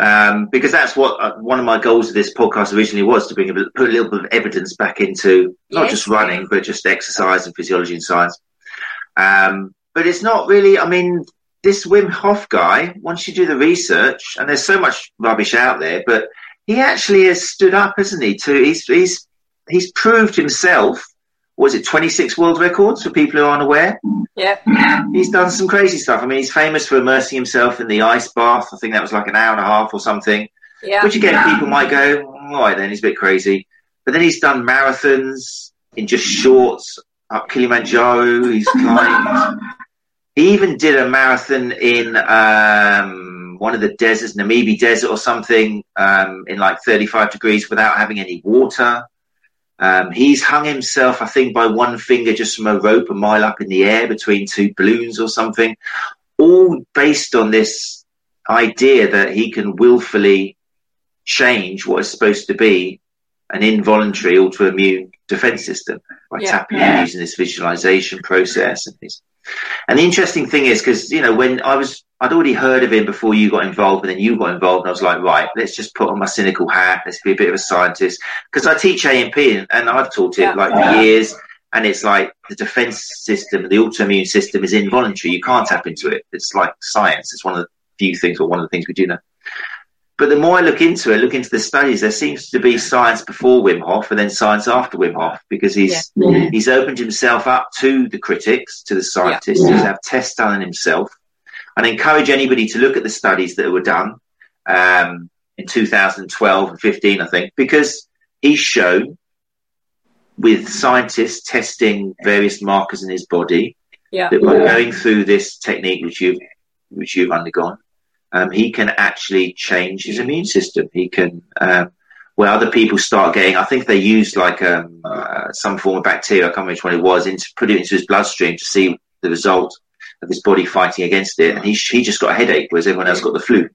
Speaker 1: Um, because that's what uh, one of my goals of this podcast originally was to bring a, put a little bit of evidence back into not yes. just running, but just exercise and physiology and science. Um, but it's not really, I mean, this Wim Hof guy, once you do the research, and there's so much rubbish out there, but he actually has stood up, hasn't he? To he's he's he's proved himself. Was it 26 world records for people who aren't aware?
Speaker 2: Yeah.
Speaker 1: He's done some crazy stuff. I mean, he's famous for immersing himself in the ice bath. I think that was like an hour and a half or something.
Speaker 2: Yeah.
Speaker 1: Which again, people might go, all right, then he's a bit crazy. But then he's done marathons in just shorts up Kilimanjaro. He's climbed. he even did a marathon in um, one of the deserts, Namibia desert or something, um, in like 35 degrees without having any water. Um, he's hung himself, I think, by one finger just from a rope a mile up in the air between two balloons or something, all based on this idea that he can willfully change what is supposed to be an involuntary autoimmune defense system by yeah. tapping yeah. using this visualization process and this. And the interesting thing is because you know when I was I'd already heard of him before you got involved, and then you got involved, and I was like, right, let's just put on my cynical hat. Let's be a bit of a scientist because I teach A&P and, and I've taught it yeah. like for years. And it's like the defense system, the autoimmune system is involuntary. You can't tap into it. It's like science. It's one of the few things, or one of the things we do know. But the more I look into it, look into the studies, there seems to be science before Wim Hof and then science after Wim Hof because he's yeah. he's opened himself up to the critics, to the scientists, yeah. have tests done on himself. And encourage anybody to look at the studies that were done um, in 2012 and 15, I think, because he's shown with scientists testing various markers in his body
Speaker 2: yeah.
Speaker 1: that by going through this technique which you've which you've undergone, um, he can actually change his immune system. He can, um, where other people start getting, I think they used like um, uh, some form of bacteria, I can't remember which one it was, into, put it into his bloodstream to see the result of his body fighting against it. And he, he just got a headache, whereas everyone else got the flu.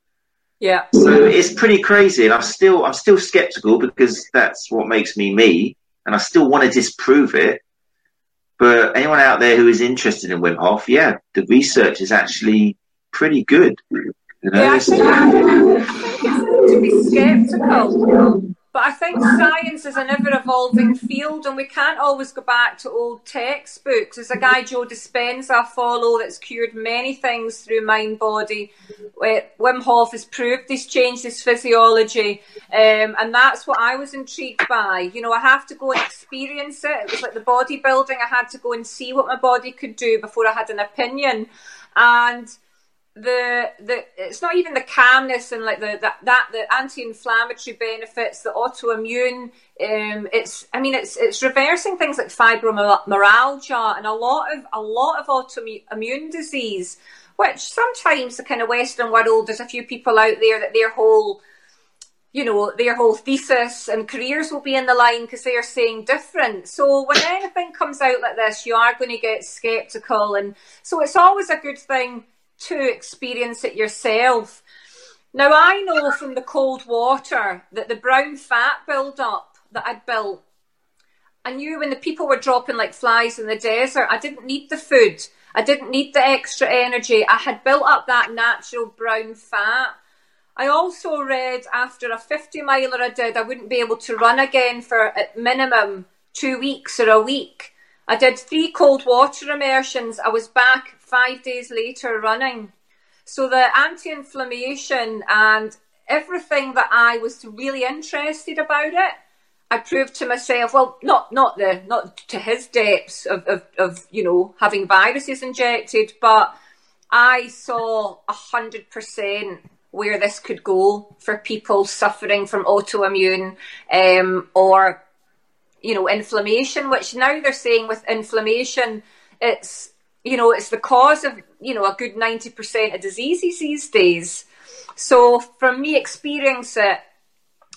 Speaker 2: Yeah.
Speaker 1: So it's pretty crazy. And I'm still, I'm still skeptical because that's what makes me me. And I still want to disprove it. But anyone out there who is interested in Wim Hof, yeah, the research is actually pretty good.
Speaker 2: Yeah, I think, to be sceptical. But I think science is an ever evolving field, and we can't always go back to old textbooks. There's a guy, Joe Dispenza, I follow, that's cured many things through mind body. Wim Hof has proved he's changed his physiology, um, and that's what I was intrigued by. You know, I have to go and experience it. It was like the bodybuilding, I had to go and see what my body could do before I had an opinion. And the the it's not even the calmness and like the that, that the anti-inflammatory benefits the autoimmune um it's i mean it's it's reversing things like fibromyalgia and a lot of a lot of autoimmune disease which sometimes the kind of western world there's a few people out there that their whole you know their whole thesis and careers will be in the line because they are saying different. So when anything comes out like this you are going to get skeptical and so it's always a good thing to experience it yourself. Now, I know from the cold water that the brown fat build up that I'd built, I knew when the people were dropping like flies in the desert, I didn't need the food. I didn't need the extra energy. I had built up that natural brown fat. I also read after a 50 miler I did, I wouldn't be able to run again for at minimum two weeks or a week. I did three cold water immersions. I was back five days later running. So the anti inflammation and everything that I was really interested about it, I proved to myself, well, not not the not to his depths of, of, of you know having viruses injected, but I saw a hundred percent where this could go for people suffering from autoimmune um, or you know inflammation. Which now they're saying with inflammation, it's you know it's the cause of you know a good ninety percent of diseases these days. So from me experience it,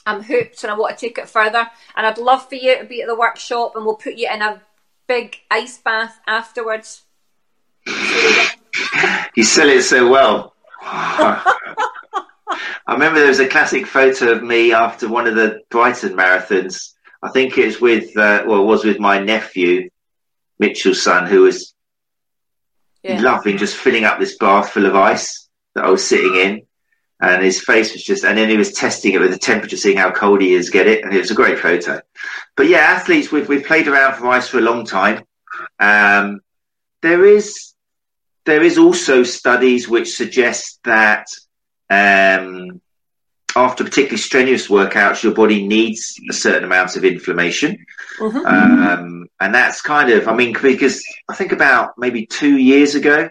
Speaker 2: I'm hooked and I want to take it further. And I'd love for you to be at the workshop and we'll put you in a big ice bath afterwards.
Speaker 1: you sell it so well. I remember there was a classic photo of me after one of the Brighton marathons. I think it was with, uh, well, it was with my nephew, Mitchell's son, who was yeah. loving just filling up this bath full of ice that I was sitting in and his face was just, and then he was testing it with the temperature, seeing how cold he is, get it, and it was a great photo. But yeah, athletes, we've, we've played around for ice for a long time. Um, there is, there is also studies which suggest that, um, after particularly strenuous workouts, your body needs a certain amount of inflammation. Mm-hmm. Um, and that's kind of, I mean, because I think about maybe two years ago,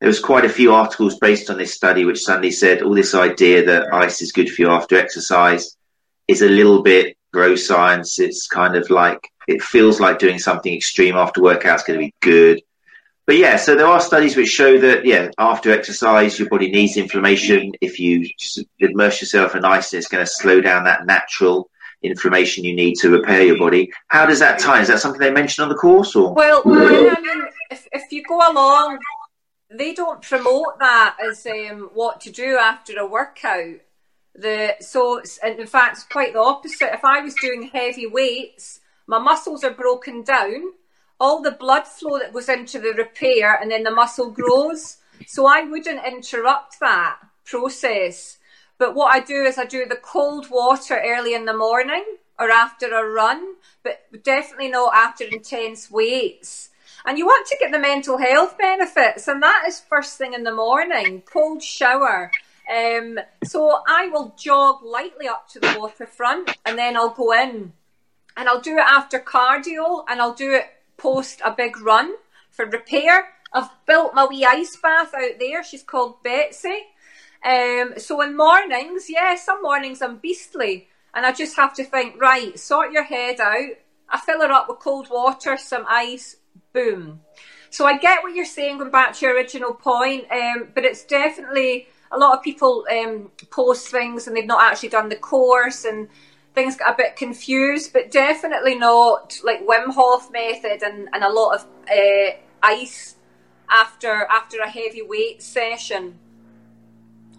Speaker 1: there was quite a few articles based on this study which suddenly said all this idea that ice is good for you after exercise is a little bit gross science. It's kind of like it feels like doing something extreme after workout is going to be good. But yeah, so there are studies which show that yeah, after exercise, your body needs inflammation. If you immerse yourself in ice, it's going to slow down that natural inflammation you need to repair your body. How does that tie? Is that something they mention on the course, or
Speaker 2: well, I mean, if, if you go along they don't promote that as um, what to do after a workout. The so in fact it's quite the opposite. If I was doing heavy weights, my muscles are broken down. All the blood flow that goes into the repair, and then the muscle grows. So I wouldn't interrupt that process. But what I do is I do the cold water early in the morning or after a run, but definitely not after intense weights and you want to get the mental health benefits, and that is first thing in the morning, cold shower. Um, so I will jog lightly up to the waterfront, and then I'll go in, and I'll do it after cardio, and I'll do it post a big run for repair. I've built my wee ice bath out there. She's called Betsy. Um, so in mornings, yeah, some mornings I'm beastly, and I just have to think, right, sort your head out. I fill her up with cold water, some ice, boom. So I get what you're saying, going back to your original point, um, but it's definitely a lot of people um, post things and they've not actually done the course and things get a bit confused, but definitely not like Wim Hof method and, and a lot of uh, ice after after a heavy weight session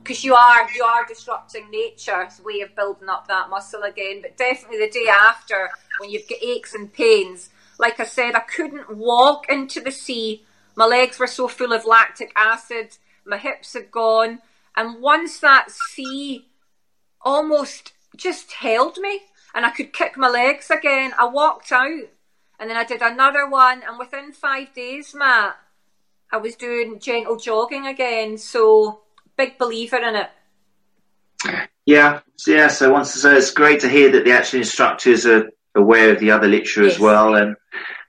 Speaker 2: because you are you are disrupting nature's way of building up that muscle again. But definitely the day after, when you've got aches and pains, like I said, I couldn't walk into the sea. My legs were so full of lactic acid, my hips had gone. And once that sea almost just held me and I could kick my legs again, I walked out and then I did another one. And within five days, Matt, I was doing gentle jogging again. So, big believer in it.
Speaker 1: Yeah, yeah. So once so it's great to hear that the actual instructors are aware of the other literature yes. as well, and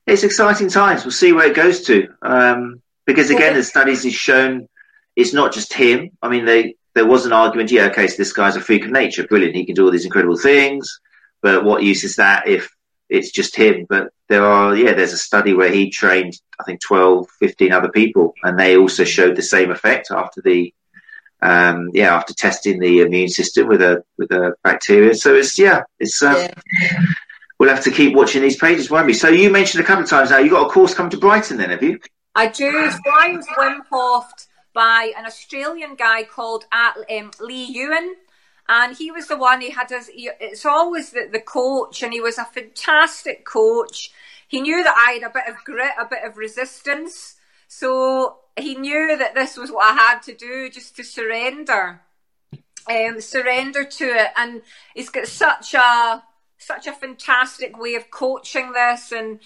Speaker 1: it's exciting times. We'll see where it goes to. Um, because again, the studies has shown it's not just him. I mean, they there was an argument. Yeah, okay, so this guy's a freak of nature, brilliant. He can do all these incredible things, but what use is that if it's just him? But there are, yeah, there's a study where he trained, I think, 12, 15 other people, and they also showed the same effect after the, um, yeah, after testing the immune system with a with a bacteria. So it's yeah, it's. Um, yeah we'll have to keep watching these pages, won't we? So you mentioned a couple of times now you've got a course coming to Brighton, then have you?
Speaker 2: I do. So I was Wim Hofed by an Australian guy called um, Lee Ewan. And he was the one, he had his, he, it's always the, the coach, and he was a fantastic coach. He knew that I had a bit of grit, a bit of resistance. So he knew that this was what I had to do, just to surrender, um, surrender to it. And he's got such a such a fantastic way of coaching this, and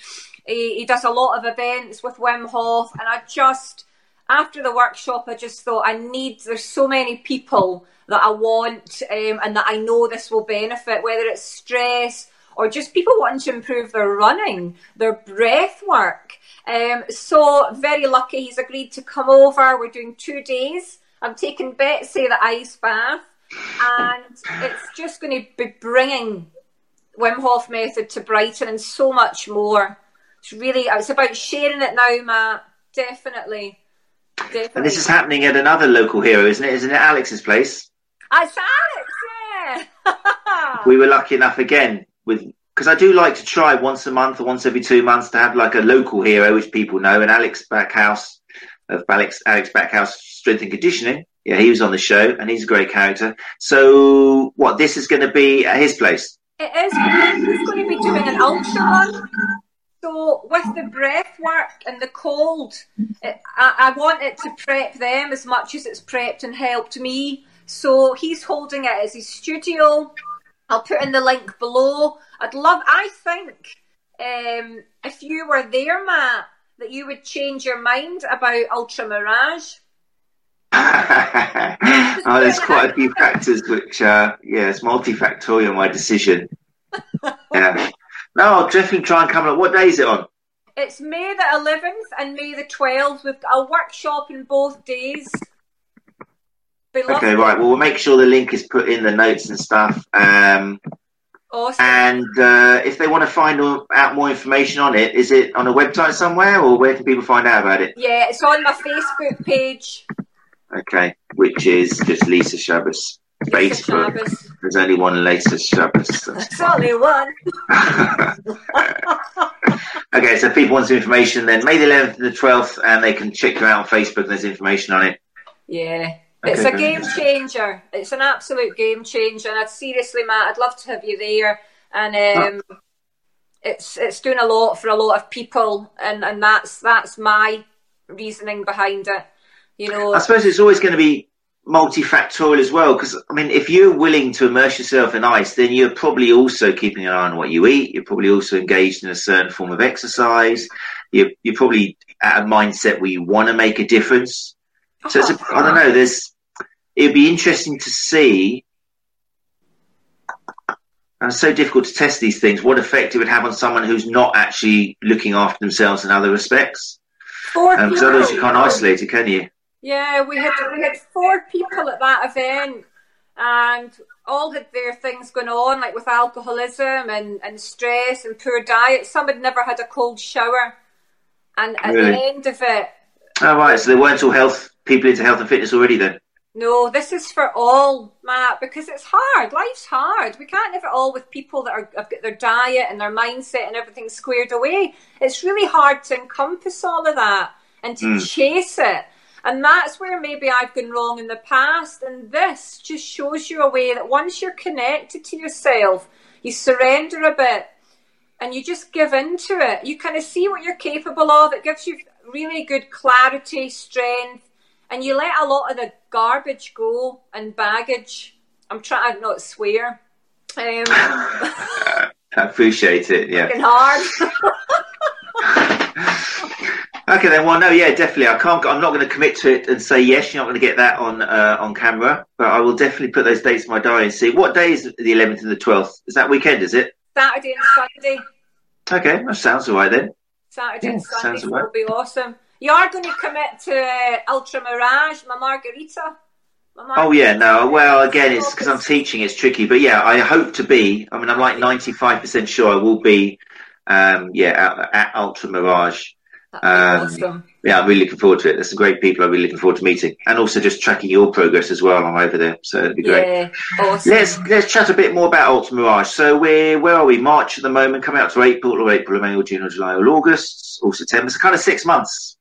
Speaker 2: he, he does a lot of events with Wim Hof. And I just after the workshop, I just thought I need. There's so many people that I want, um, and that I know this will benefit, whether it's stress or just people wanting to improve their running, their breath work. Um, so very lucky he's agreed to come over. We're doing two days. I'm taking Betsy the ice bath, and it's just going to be bringing Wim Hof method to Brighton and so much more. It's really it's about sharing it now, Matt. Definitely. Definitely.
Speaker 1: And this is happening at another local hero, isn't it? Isn't it Alex's place?
Speaker 2: It's Alex, yeah.
Speaker 1: we were lucky enough again with because I do like to try once a month or once every two months to have like a local hero which people know. And Alex Backhouse of Alex Alex Backhouse Strength and Conditioning, yeah, he was on the show and he's a great character. So what? This is going to be at his place.
Speaker 2: It is. He's going to be doing an ultra. So with the breath work and the cold, it, I, I want it to prep them as much as it's prepped and helped me. So he's holding it as his studio. I'll put in the link below. I'd love. I think um, if you were there, Matt, that you would change your mind about Ultra Mirage.
Speaker 1: oh, there's quite a few factors which, uh, yeah, it's multifactorial. My decision. yeah. No, I'll definitely try and come up. What day is it on?
Speaker 2: It's May the 11th and May the 12th. We've got a workshop in both days.
Speaker 1: Okay, right. Well, we'll make sure the link is put in the notes and stuff. Um,
Speaker 2: awesome.
Speaker 1: And uh, if they want to find out more information on it, is it on a website somewhere, or where can people find out about it?
Speaker 2: Yeah, it's on my Facebook page.
Speaker 1: Okay, which is just Lisa Shabbos. Facebook. There's only one Lisa Shabbos.
Speaker 2: There's only one.
Speaker 1: okay, so if people want some information, then May the 11th and the 12th, and they can check you out on Facebook. There's information on it.
Speaker 2: Yeah. Okay, it's a game changer. It's an absolute game changer. And I'd seriously, Matt, I'd love to have you there. And um, it's it's doing a lot for a lot of people, and, and that's that's my reasoning behind it. You know,
Speaker 1: I suppose it's always going to be multifactorial as well because I mean if you're willing to immerse yourself in ice then you're probably also keeping an eye on what you eat. You're probably also engaged in a certain form of exercise. You're, you're probably at a mindset where you want to make a difference. So it's a, I don't know there's it'd be interesting to see and it's so difficult to test these things what effect it would have on someone who's not actually looking after themselves in other respects. Because um, otherwise you can't isolate it can you
Speaker 2: yeah, we had we had four people at that event, and all had their things going on, like with alcoholism and, and stress and poor diet. Some had never had a cold shower, and at really? the end of it,
Speaker 1: oh right, so they weren't all health people into health and fitness already then.
Speaker 2: No, this is for all, Matt, because it's hard. Life's hard. We can't have it all with people that are, have got their diet and their mindset and everything squared away. It's really hard to encompass all of that and to mm. chase it. And that's where maybe I've gone wrong in the past. And this just shows you a way that once you're connected to yourself, you surrender a bit and you just give into it. You kind of see what you're capable of. It gives you really good clarity, strength, and you let a lot of the garbage go and baggage. I'm trying to not swear. Um,
Speaker 1: I appreciate it. Yeah.
Speaker 2: hard.
Speaker 1: Okay, then. Well, no, yeah, definitely. I can't. I'm not going to commit to it and say yes. You're not going to get that on uh, on camera, but I will definitely put those dates in my diary and see what day is the 11th and the 12th. Is that weekend? Is it
Speaker 2: Saturday and Sunday?
Speaker 1: Okay, that sounds all right then.
Speaker 2: Saturday yeah, and Sunday right. will be awesome. You are going to commit to uh, Ultra Mirage, my margarita.
Speaker 1: Oh yeah, no. Well, again, it's because I'm teaching. It's tricky, but yeah, I hope to be. I mean, I'm like 95 percent sure I will be. Um, yeah, at, at Ultra Mirage.
Speaker 2: Um, awesome.
Speaker 1: Yeah, I'm really looking forward to it. There's some great people I'm really looking forward to meeting, and also just tracking your progress as well. I'm over there, so it'd be great.
Speaker 2: Yeah, awesome.
Speaker 1: Let's let's chat a bit more about Ultra Mirage. So we're where are we? March at the moment, coming up to April or April, or May or June or July or August or September. So kind of six months.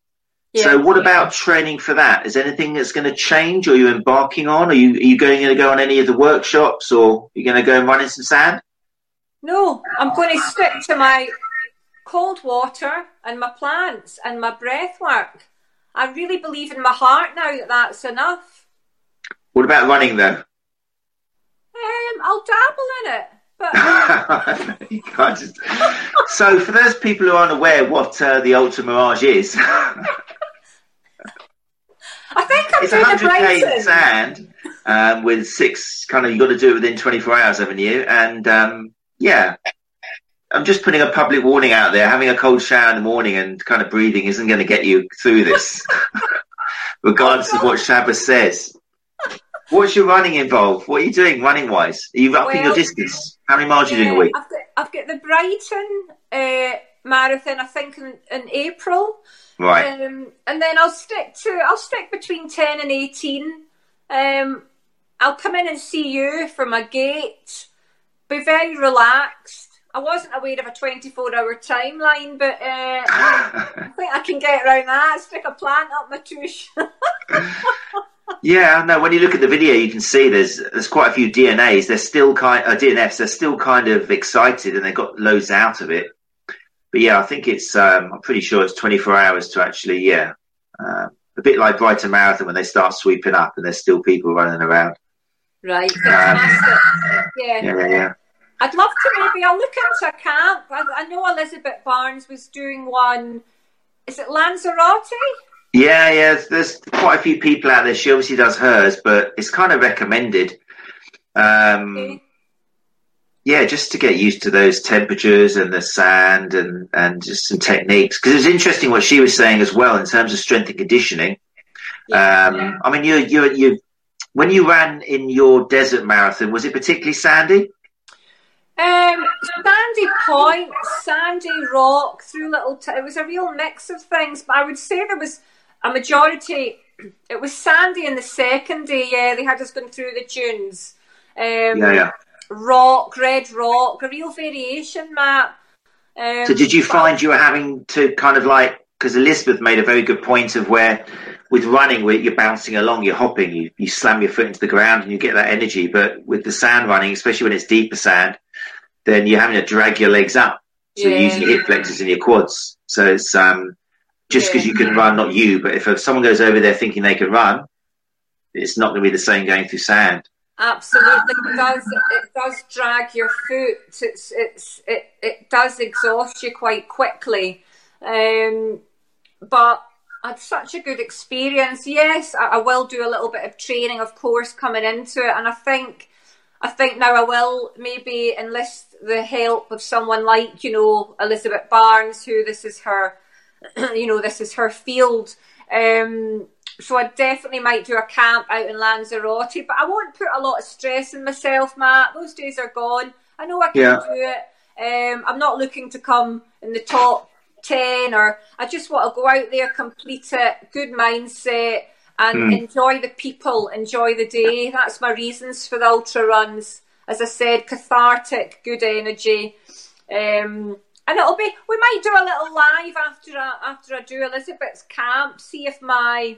Speaker 1: Yeah, so what yeah. about training for that? Is anything that's going to change, or are you embarking on? Are you are you going to go on any of the workshops, or are you going to go and run in some sand?
Speaker 2: No, I'm going to stick to my cold water and my plants and my breath work. I really believe in my heart now that that's enough.
Speaker 1: What about running though?
Speaker 2: Um, I'll dabble in it. But
Speaker 1: you just... so, for those people who aren't aware what uh, the Ultra Mirage is,
Speaker 2: I think I'm
Speaker 1: it's
Speaker 2: doing a
Speaker 1: 100k in sand um, with six kind of, you've got to do it within 24 hours, haven't you? And um, yeah, I'm just putting a public warning out there. Having a cold shower in the morning and kind of breathing isn't going to get you through this, regardless of what Shabbos says. What's your running involved? What are you doing running wise? Are you upping your
Speaker 2: Well,
Speaker 1: distance? How many miles are you doing a week?
Speaker 2: I've got, I've got the Brighton uh, marathon, I think, in, in April.
Speaker 1: Right.
Speaker 2: Um, and then I'll stick to I'll stick between ten and eighteen. Um, I'll come in and see you for my gait. Be very relaxed. I wasn't aware of a twenty-four hour timeline, but uh, I think I can get around that. Stick a plant up my tush.
Speaker 1: Yeah, no. When you look at the video, you can see there's there's quite a few DNAs. They're still kind uh, DNFs. They're still kind of excited, and they got loads out of it. But yeah, I think it's. Um, I'm pretty sure it's 24 hours to actually. Yeah, um, a bit like Brighton Marathon when they start sweeping up, and there's still people running around.
Speaker 2: right. Yeah.
Speaker 1: Yeah, yeah, yeah.
Speaker 2: I'd love to maybe. I'll look into a camp. I, I know Elizabeth Barnes was doing one. Is it Lanzarote?
Speaker 1: Yeah, yeah. There's, quite a few people out there. She obviously does hers, but it's kind of recommended. Um,
Speaker 2: Okay.
Speaker 1: yeah, just to get used to those temperatures and the sand and, and just some techniques. Because it's interesting what she was saying as well in terms of strength and conditioning.
Speaker 2: Yeah,
Speaker 1: um,
Speaker 2: yeah.
Speaker 1: I mean, you, you, you, when you ran in your desert marathon, was it particularly sandy?
Speaker 2: Um, sandy point, sandy rock, through little. T- it was a real mix of things, but I would say there was a majority. It was sandy in the second day. Yeah, they had us going through the dunes. Um,
Speaker 1: Yeah, yeah.
Speaker 2: Rock, red rock, a real variation, Matt. Um,
Speaker 1: So did you find you were having to kind of like, because Elizabeth made a very good point of where with running, where you're bouncing along, you're hopping, you, you slam your foot into the ground and you get that energy. But with the sand running, especially when it's deeper sand, then you're having to drag your legs up. So you're using your hip flexors and your quads. So it's um, just because
Speaker 2: Yeah.
Speaker 1: you can run, not you, but if someone goes over there thinking they can run, it's not going to be the same going through sand.
Speaker 2: Absolutely, it does. It does drag your foot. It's it's it it does exhaust you quite quickly. Um, but I had such a good experience. Yes, I, I will do a little bit of training, of course, coming into it, and I think I think now I will maybe enlist the help of someone like you know Elizabeth Barnes, who this is her, you know, this is her field. Um, so I definitely might do a camp out in Lanzarote, but I won't put a lot of stress on myself, Matt. Those days are gone. I know I can
Speaker 1: Yeah.
Speaker 2: do it. Um, I'm not looking to come in the top ten, or I just want to go out there, complete it, good mindset, and enjoy the people, enjoy the day. That's my reasons for the ultra runs. As I said, cathartic, good energy. Um, and it'll be. We might do a little live after I, after I do Elizabeth's camp. See if my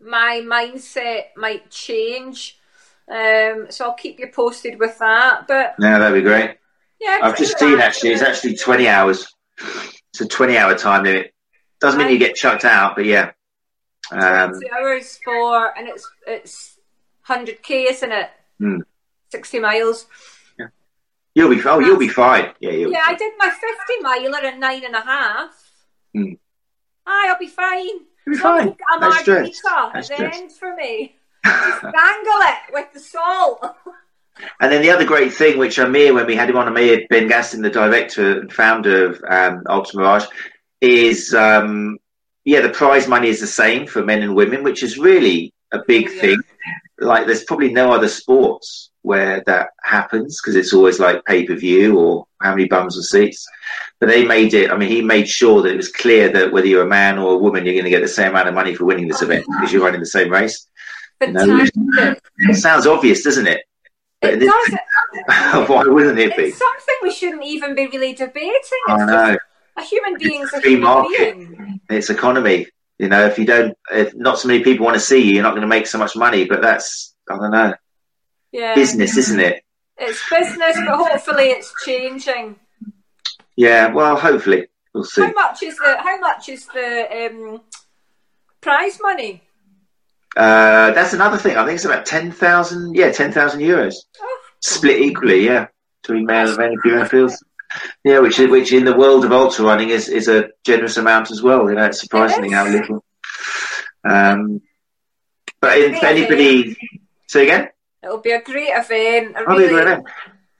Speaker 2: my mindset might change. Um, so I'll keep you posted with that. But
Speaker 1: Yeah, that'd be great.
Speaker 2: yeah,
Speaker 1: I've just seen actually, it's actually 20 hours. It's a 20 hour time limit. Doesn't mean you get chucked out, but yeah. Um,
Speaker 2: twenty hours for, and it's it's hundred k, isn't it?
Speaker 1: Hmm.
Speaker 2: Sixty miles.
Speaker 1: you'll be, oh, you'll be fine. Yeah, you'll
Speaker 2: Yeah, I did my fifty miler in nine and a half.
Speaker 1: Hmm.
Speaker 2: Aye, I'll be fine.
Speaker 1: You'll be fine.
Speaker 2: a margarita at the end for me. Just dangle it with the salt.
Speaker 1: And then the other great thing, which Amir, when we had him on, Amir Ben Gacem, the director and founder of um, Ultra Mirage, is um, yeah, the prize money is the same for men and women, which is really a big
Speaker 2: Yeah.
Speaker 1: thing. Like, there's probably no other sports where that happens because it's always like pay per view or how many bums and seats. But they made it. I mean, he made sure that it was clear that whether you're a man or a woman, you're going to get the same amount of money for winning this event because you're running the same race. know,
Speaker 2: Fantastic.
Speaker 1: It sounds obvious, doesn't it? But
Speaker 2: It does.
Speaker 1: Why wouldn't it be?
Speaker 2: It's something we shouldn't even be really debating. It's
Speaker 1: I know.
Speaker 2: a human being's a human
Speaker 1: market.
Speaker 2: being.
Speaker 1: It's economy. You know, if you don't, if not so many people want to see you, you're not going to make so much money. But that's, I don't know,
Speaker 2: Yeah.
Speaker 1: business, isn't it?
Speaker 2: It's business, but hopefully it's changing.
Speaker 1: Yeah. Well, hopefully we'll see.
Speaker 2: How much is the how much is the um prize money?
Speaker 1: Uh, that's another thing. I think it's about ten thousand. Yeah, ten thousand euros,
Speaker 2: Oh,
Speaker 1: split equally. Yeah, between male and female fields. Yeah, which which in the world of ultra running is is a generous amount as well. You know, it's surprisingly
Speaker 2: It
Speaker 1: how little. Um, but if anybody, say again.
Speaker 2: it'll be a great event. I really.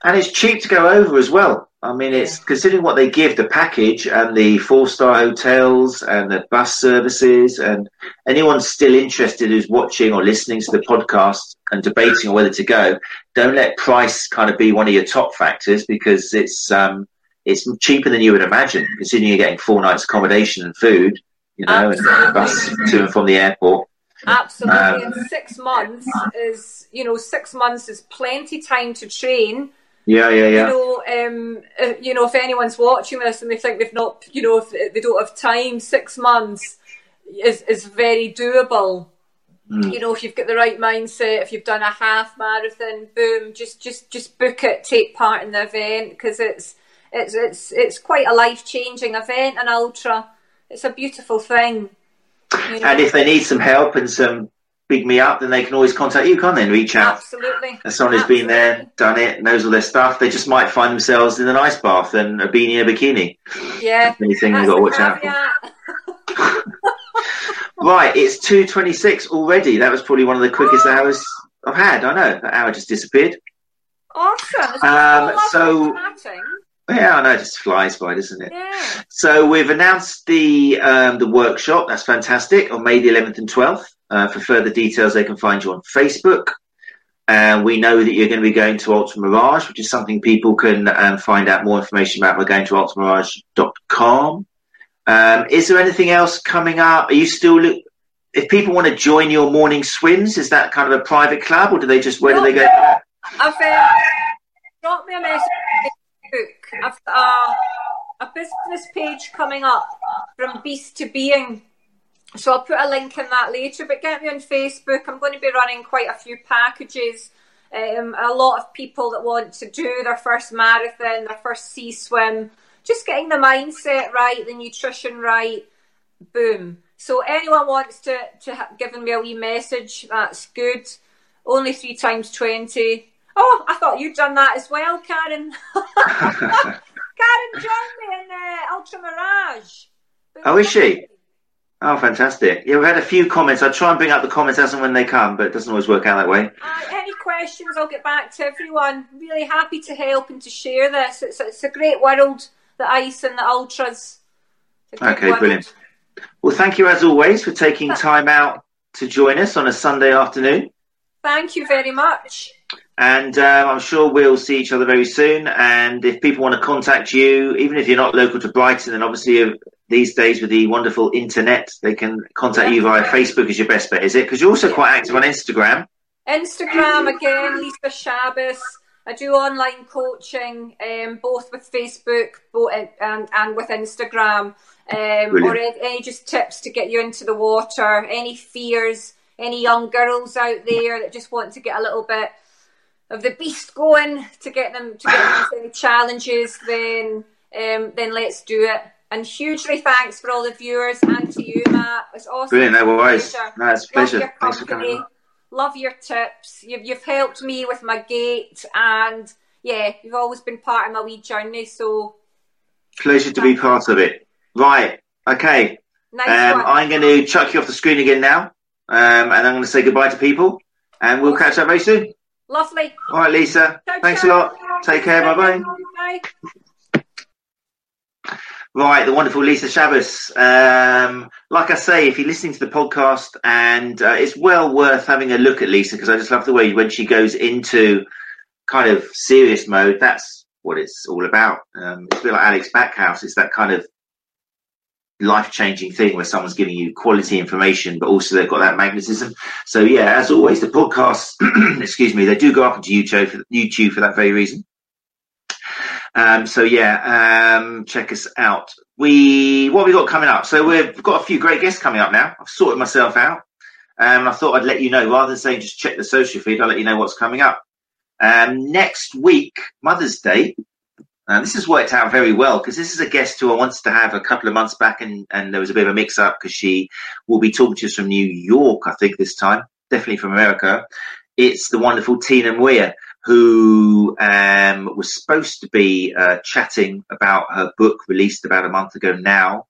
Speaker 1: And it's cheap to go over as well. I mean, it's considering what they give the package and the four star hotels and the bus services, and anyone still interested who's watching or listening to the podcast and debating on whether to go, don't let price kind of be one of your top factors because it's um, it's cheaper than you would imagine, considering you're getting four nights accommodation and food, you know, and
Speaker 2: Absolutely.
Speaker 1: a bus to and from the airport.
Speaker 2: Absolutely.
Speaker 1: Um,
Speaker 2: and six months is, you know, six months is plenty time to train.
Speaker 1: Yeah, yeah, yeah.
Speaker 2: You know, um, uh, you know, if anyone's watching this and they think they've not, you know, if they don't have time, six months is is very doable.
Speaker 1: Mm.
Speaker 2: You know, if you've got the right mindset, if you've done a half marathon, boom, just just just book it, take part in the event because it's it's it's it's quite a life changing event, an ultra. It's a beautiful thing. You know?
Speaker 1: And if they need some help and some big me up, then they can always contact you, can't they? And reach out.
Speaker 2: Absolutely.
Speaker 1: As someone who's been there, done it, knows all their stuff, they just might find themselves in an ice bath and a beanie and a bikini.
Speaker 2: Yeah.
Speaker 1: Anything you've got to watch out for. Right, it's 2.26 already. That was probably one of the quickest hours I've had. I know, that hour just disappeared.
Speaker 2: Awesome.
Speaker 1: Um, so- Yeah, I know, it just flies by, doesn't it?
Speaker 2: Yeah.
Speaker 1: So we've announced the um, the workshop. That's fantastic on May the 11th and 12th. Uh, for further details, they can find you on Facebook. And we know that you're going to be going to Ultra Mirage, which is something people can um, find out more information about by going to ultramirage.com. Um, is there anything else coming up? Are you still look? If people want to join your morning swims, is that kind of a private club, or do they just where do they go?
Speaker 2: I've uh, dropped me a message. I've got a, a business page coming up from Beast to Being. So I'll put a link in that later. But get me on Facebook. I'm going to be running quite a few packages. Um, a lot of people that want to do their first marathon, their first sea swim, just getting the mindset right, the nutrition right. Boom. So anyone wants to to ha- give me a wee message, that's good. Only three times twenty. Oh, I thought you'd done that as well, Karen. Karen joined me in uh, Ultra Mirage.
Speaker 1: Oh, is she? Oh, fantastic! Yeah, we've had a few comments. I try and bring up the comments as and when they come, but it doesn't always work out that way.
Speaker 2: Uh, any questions, I'll get back to everyone. Really happy to help and to share this. It's, it's a great world, the ice and the ultras. It's a good
Speaker 1: Okay,
Speaker 2: world.
Speaker 1: brilliant. Well, thank you as always for taking time out to join us on a Sunday afternoon.
Speaker 2: Thank you very much.
Speaker 1: And um, I'm sure we'll see each other very soon. And if people want to contact you, even if you're not local to Brighton, then obviously uh, these days with the wonderful internet, they can contact you via Facebook is your best bet, is it? Because you're also quite active on Instagram.
Speaker 2: Instagram again, Lisa Shabbos. I do online coaching, um, both with Facebook both and, and with Instagram. Um, or any, any just tips to get you into the water, any fears, any young girls out there that just want to get a little bit of the beast going to get them to get them into any challenges, then um, then let's do it. And hugely thanks for all the viewers and to you, Matt. It's awesome.
Speaker 1: Brilliant, no worries. No, it's a
Speaker 2: Love
Speaker 1: pleasure.
Speaker 2: your
Speaker 1: Thanks for coming.
Speaker 2: Love your tips. You've, you've helped me with my gait, and yeah, you've always been part of my wee journey. So
Speaker 1: Pleasure to be part of it. Right, okay.
Speaker 2: nice
Speaker 1: Um,
Speaker 2: one.
Speaker 1: I'm going to chuck you off the screen again now, um, and I'm going to say goodbye to people, and we'll catch up very soon.
Speaker 2: Lovely.
Speaker 1: All right, Lisa.
Speaker 2: Ciao,
Speaker 1: Thanks
Speaker 2: ciao.
Speaker 1: a lot. Take care. Bye bye.
Speaker 2: Bye.
Speaker 1: Right, the wonderful Lisa Shabbos. Um, like I say, if you're listening to the podcast, and uh, it's well worth having a look at Lisa because I just love the way when she goes into kind of serious mode. That's what it's all about. Um, it's a bit like Alex Backhouse. It's that kind of life changing thing where someone's giving you quality information, but also they've got that magnetism. So yeah, as always, the podcasts, excuse me, they do go up into YouTube for, YouTube for that very reason. Um, so yeah, um, check us out. We what we got coming up? So we've got a few great guests coming up now. I've sorted myself out, um, and I thought I'd let you know rather than saying just check the social feed. I'll let you know what's coming up. Um, next week, Mother's Day. Uh, this has worked out very well because this is a guest who I wanted to have a couple of months back, and, and there was a bit of a mix up because she will be talking to us from New York, I think, this time, definitely from America. It's the wonderful Tina Muir, who um, was supposed to be uh, chatting about her book released about a month ago now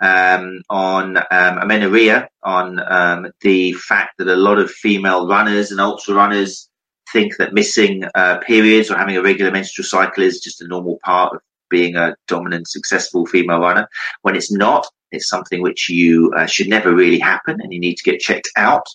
Speaker 1: um, on um, amenorrhea, on um, the fact that a lot of female runners and ultra runners think that missing uh, periods or having a regular menstrual cycle is just a normal part of being a dominant, successful female runner. When it's not, it's something which you uh, should never really happen, and you need to get checked out.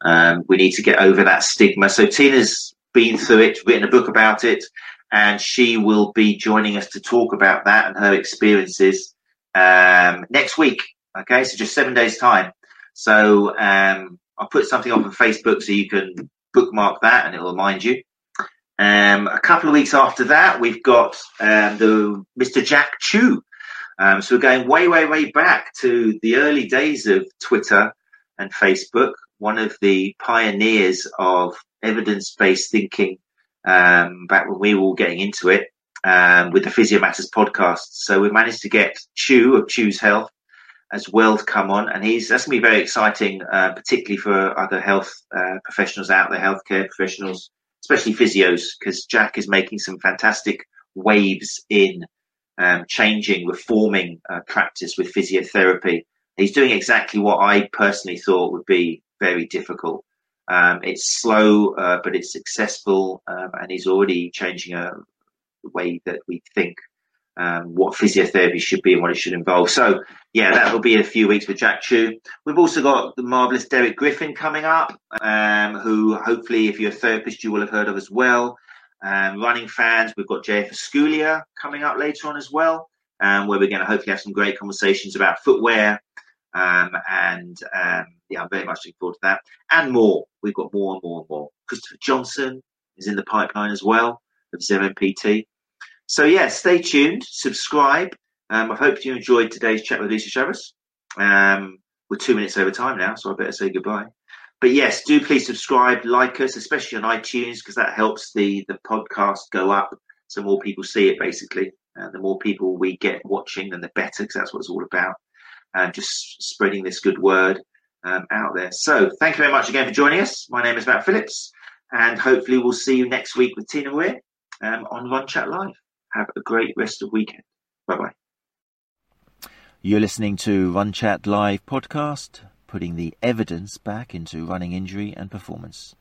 Speaker 1: Um, we need to get over that stigma. So Tina's been through it, written a book about it, and she will be joining us to talk about that and her experiences um, next week. Okay, so just seven days time. So um, I'll put something up on Facebook so you can bookmark that and it'll remind you. Um, a couple of weeks after that, we've got um, the Mr. Jack Chew. Um, so we're going way, way, way back to the early days of Twitter and Facebook. One of the pioneers of evidence-based thinking um, back when we were all getting into it um, with the Physio Matters podcast. So we managed to get Chew of Chew's Health as well to come on, and he's that's going to be very exciting, uh, particularly for other health uh, professionals out there, healthcare professionals, especially physios, because Jack is making some fantastic waves in um, changing, reforming uh, practice with physiotherapy. He's doing exactly what I personally thought would be very difficult. Um, it's slow, uh, but it's successful, um, and he's already changing a way that we think um, what physiotherapy should be and what it should involve. So, yeah, that will be a few weeks with Jack Chew. We've also got the marvelous Derek Griffin coming up, um, who hopefully, if you're a therapist, you will have heard of as well. Um, running fans, we've got JF Esculier coming up later on as well, um, where we're going to hopefully have some great conversations about footwear. Um, and um, yeah, I'm very much looking forward to that and more. We've got more and more and more. Christopher Johnson is in the pipeline as well of Zeren PT. So yeah, stay tuned, subscribe. Um, I hope you enjoyed today's chat with Lisa Chavez. Um, we're two minutes over time now, so I better say goodbye. But yes, do please subscribe, like us, especially on iTunes, because that helps the the podcast go up, so more people see it. Basically, uh, the more people we get watching, then the better, because that's what it's all about. And just spreading this good word um, out there. So, thank you very much again for joining us. My name is Matt Phillips, and hopefully we'll see you next week with Tina Muir um, on Run Chat Live. Have a great rest of weekend. Bye bye.
Speaker 3: You're listening to Run Chat Live podcast, putting the evidence back into running injury and performance.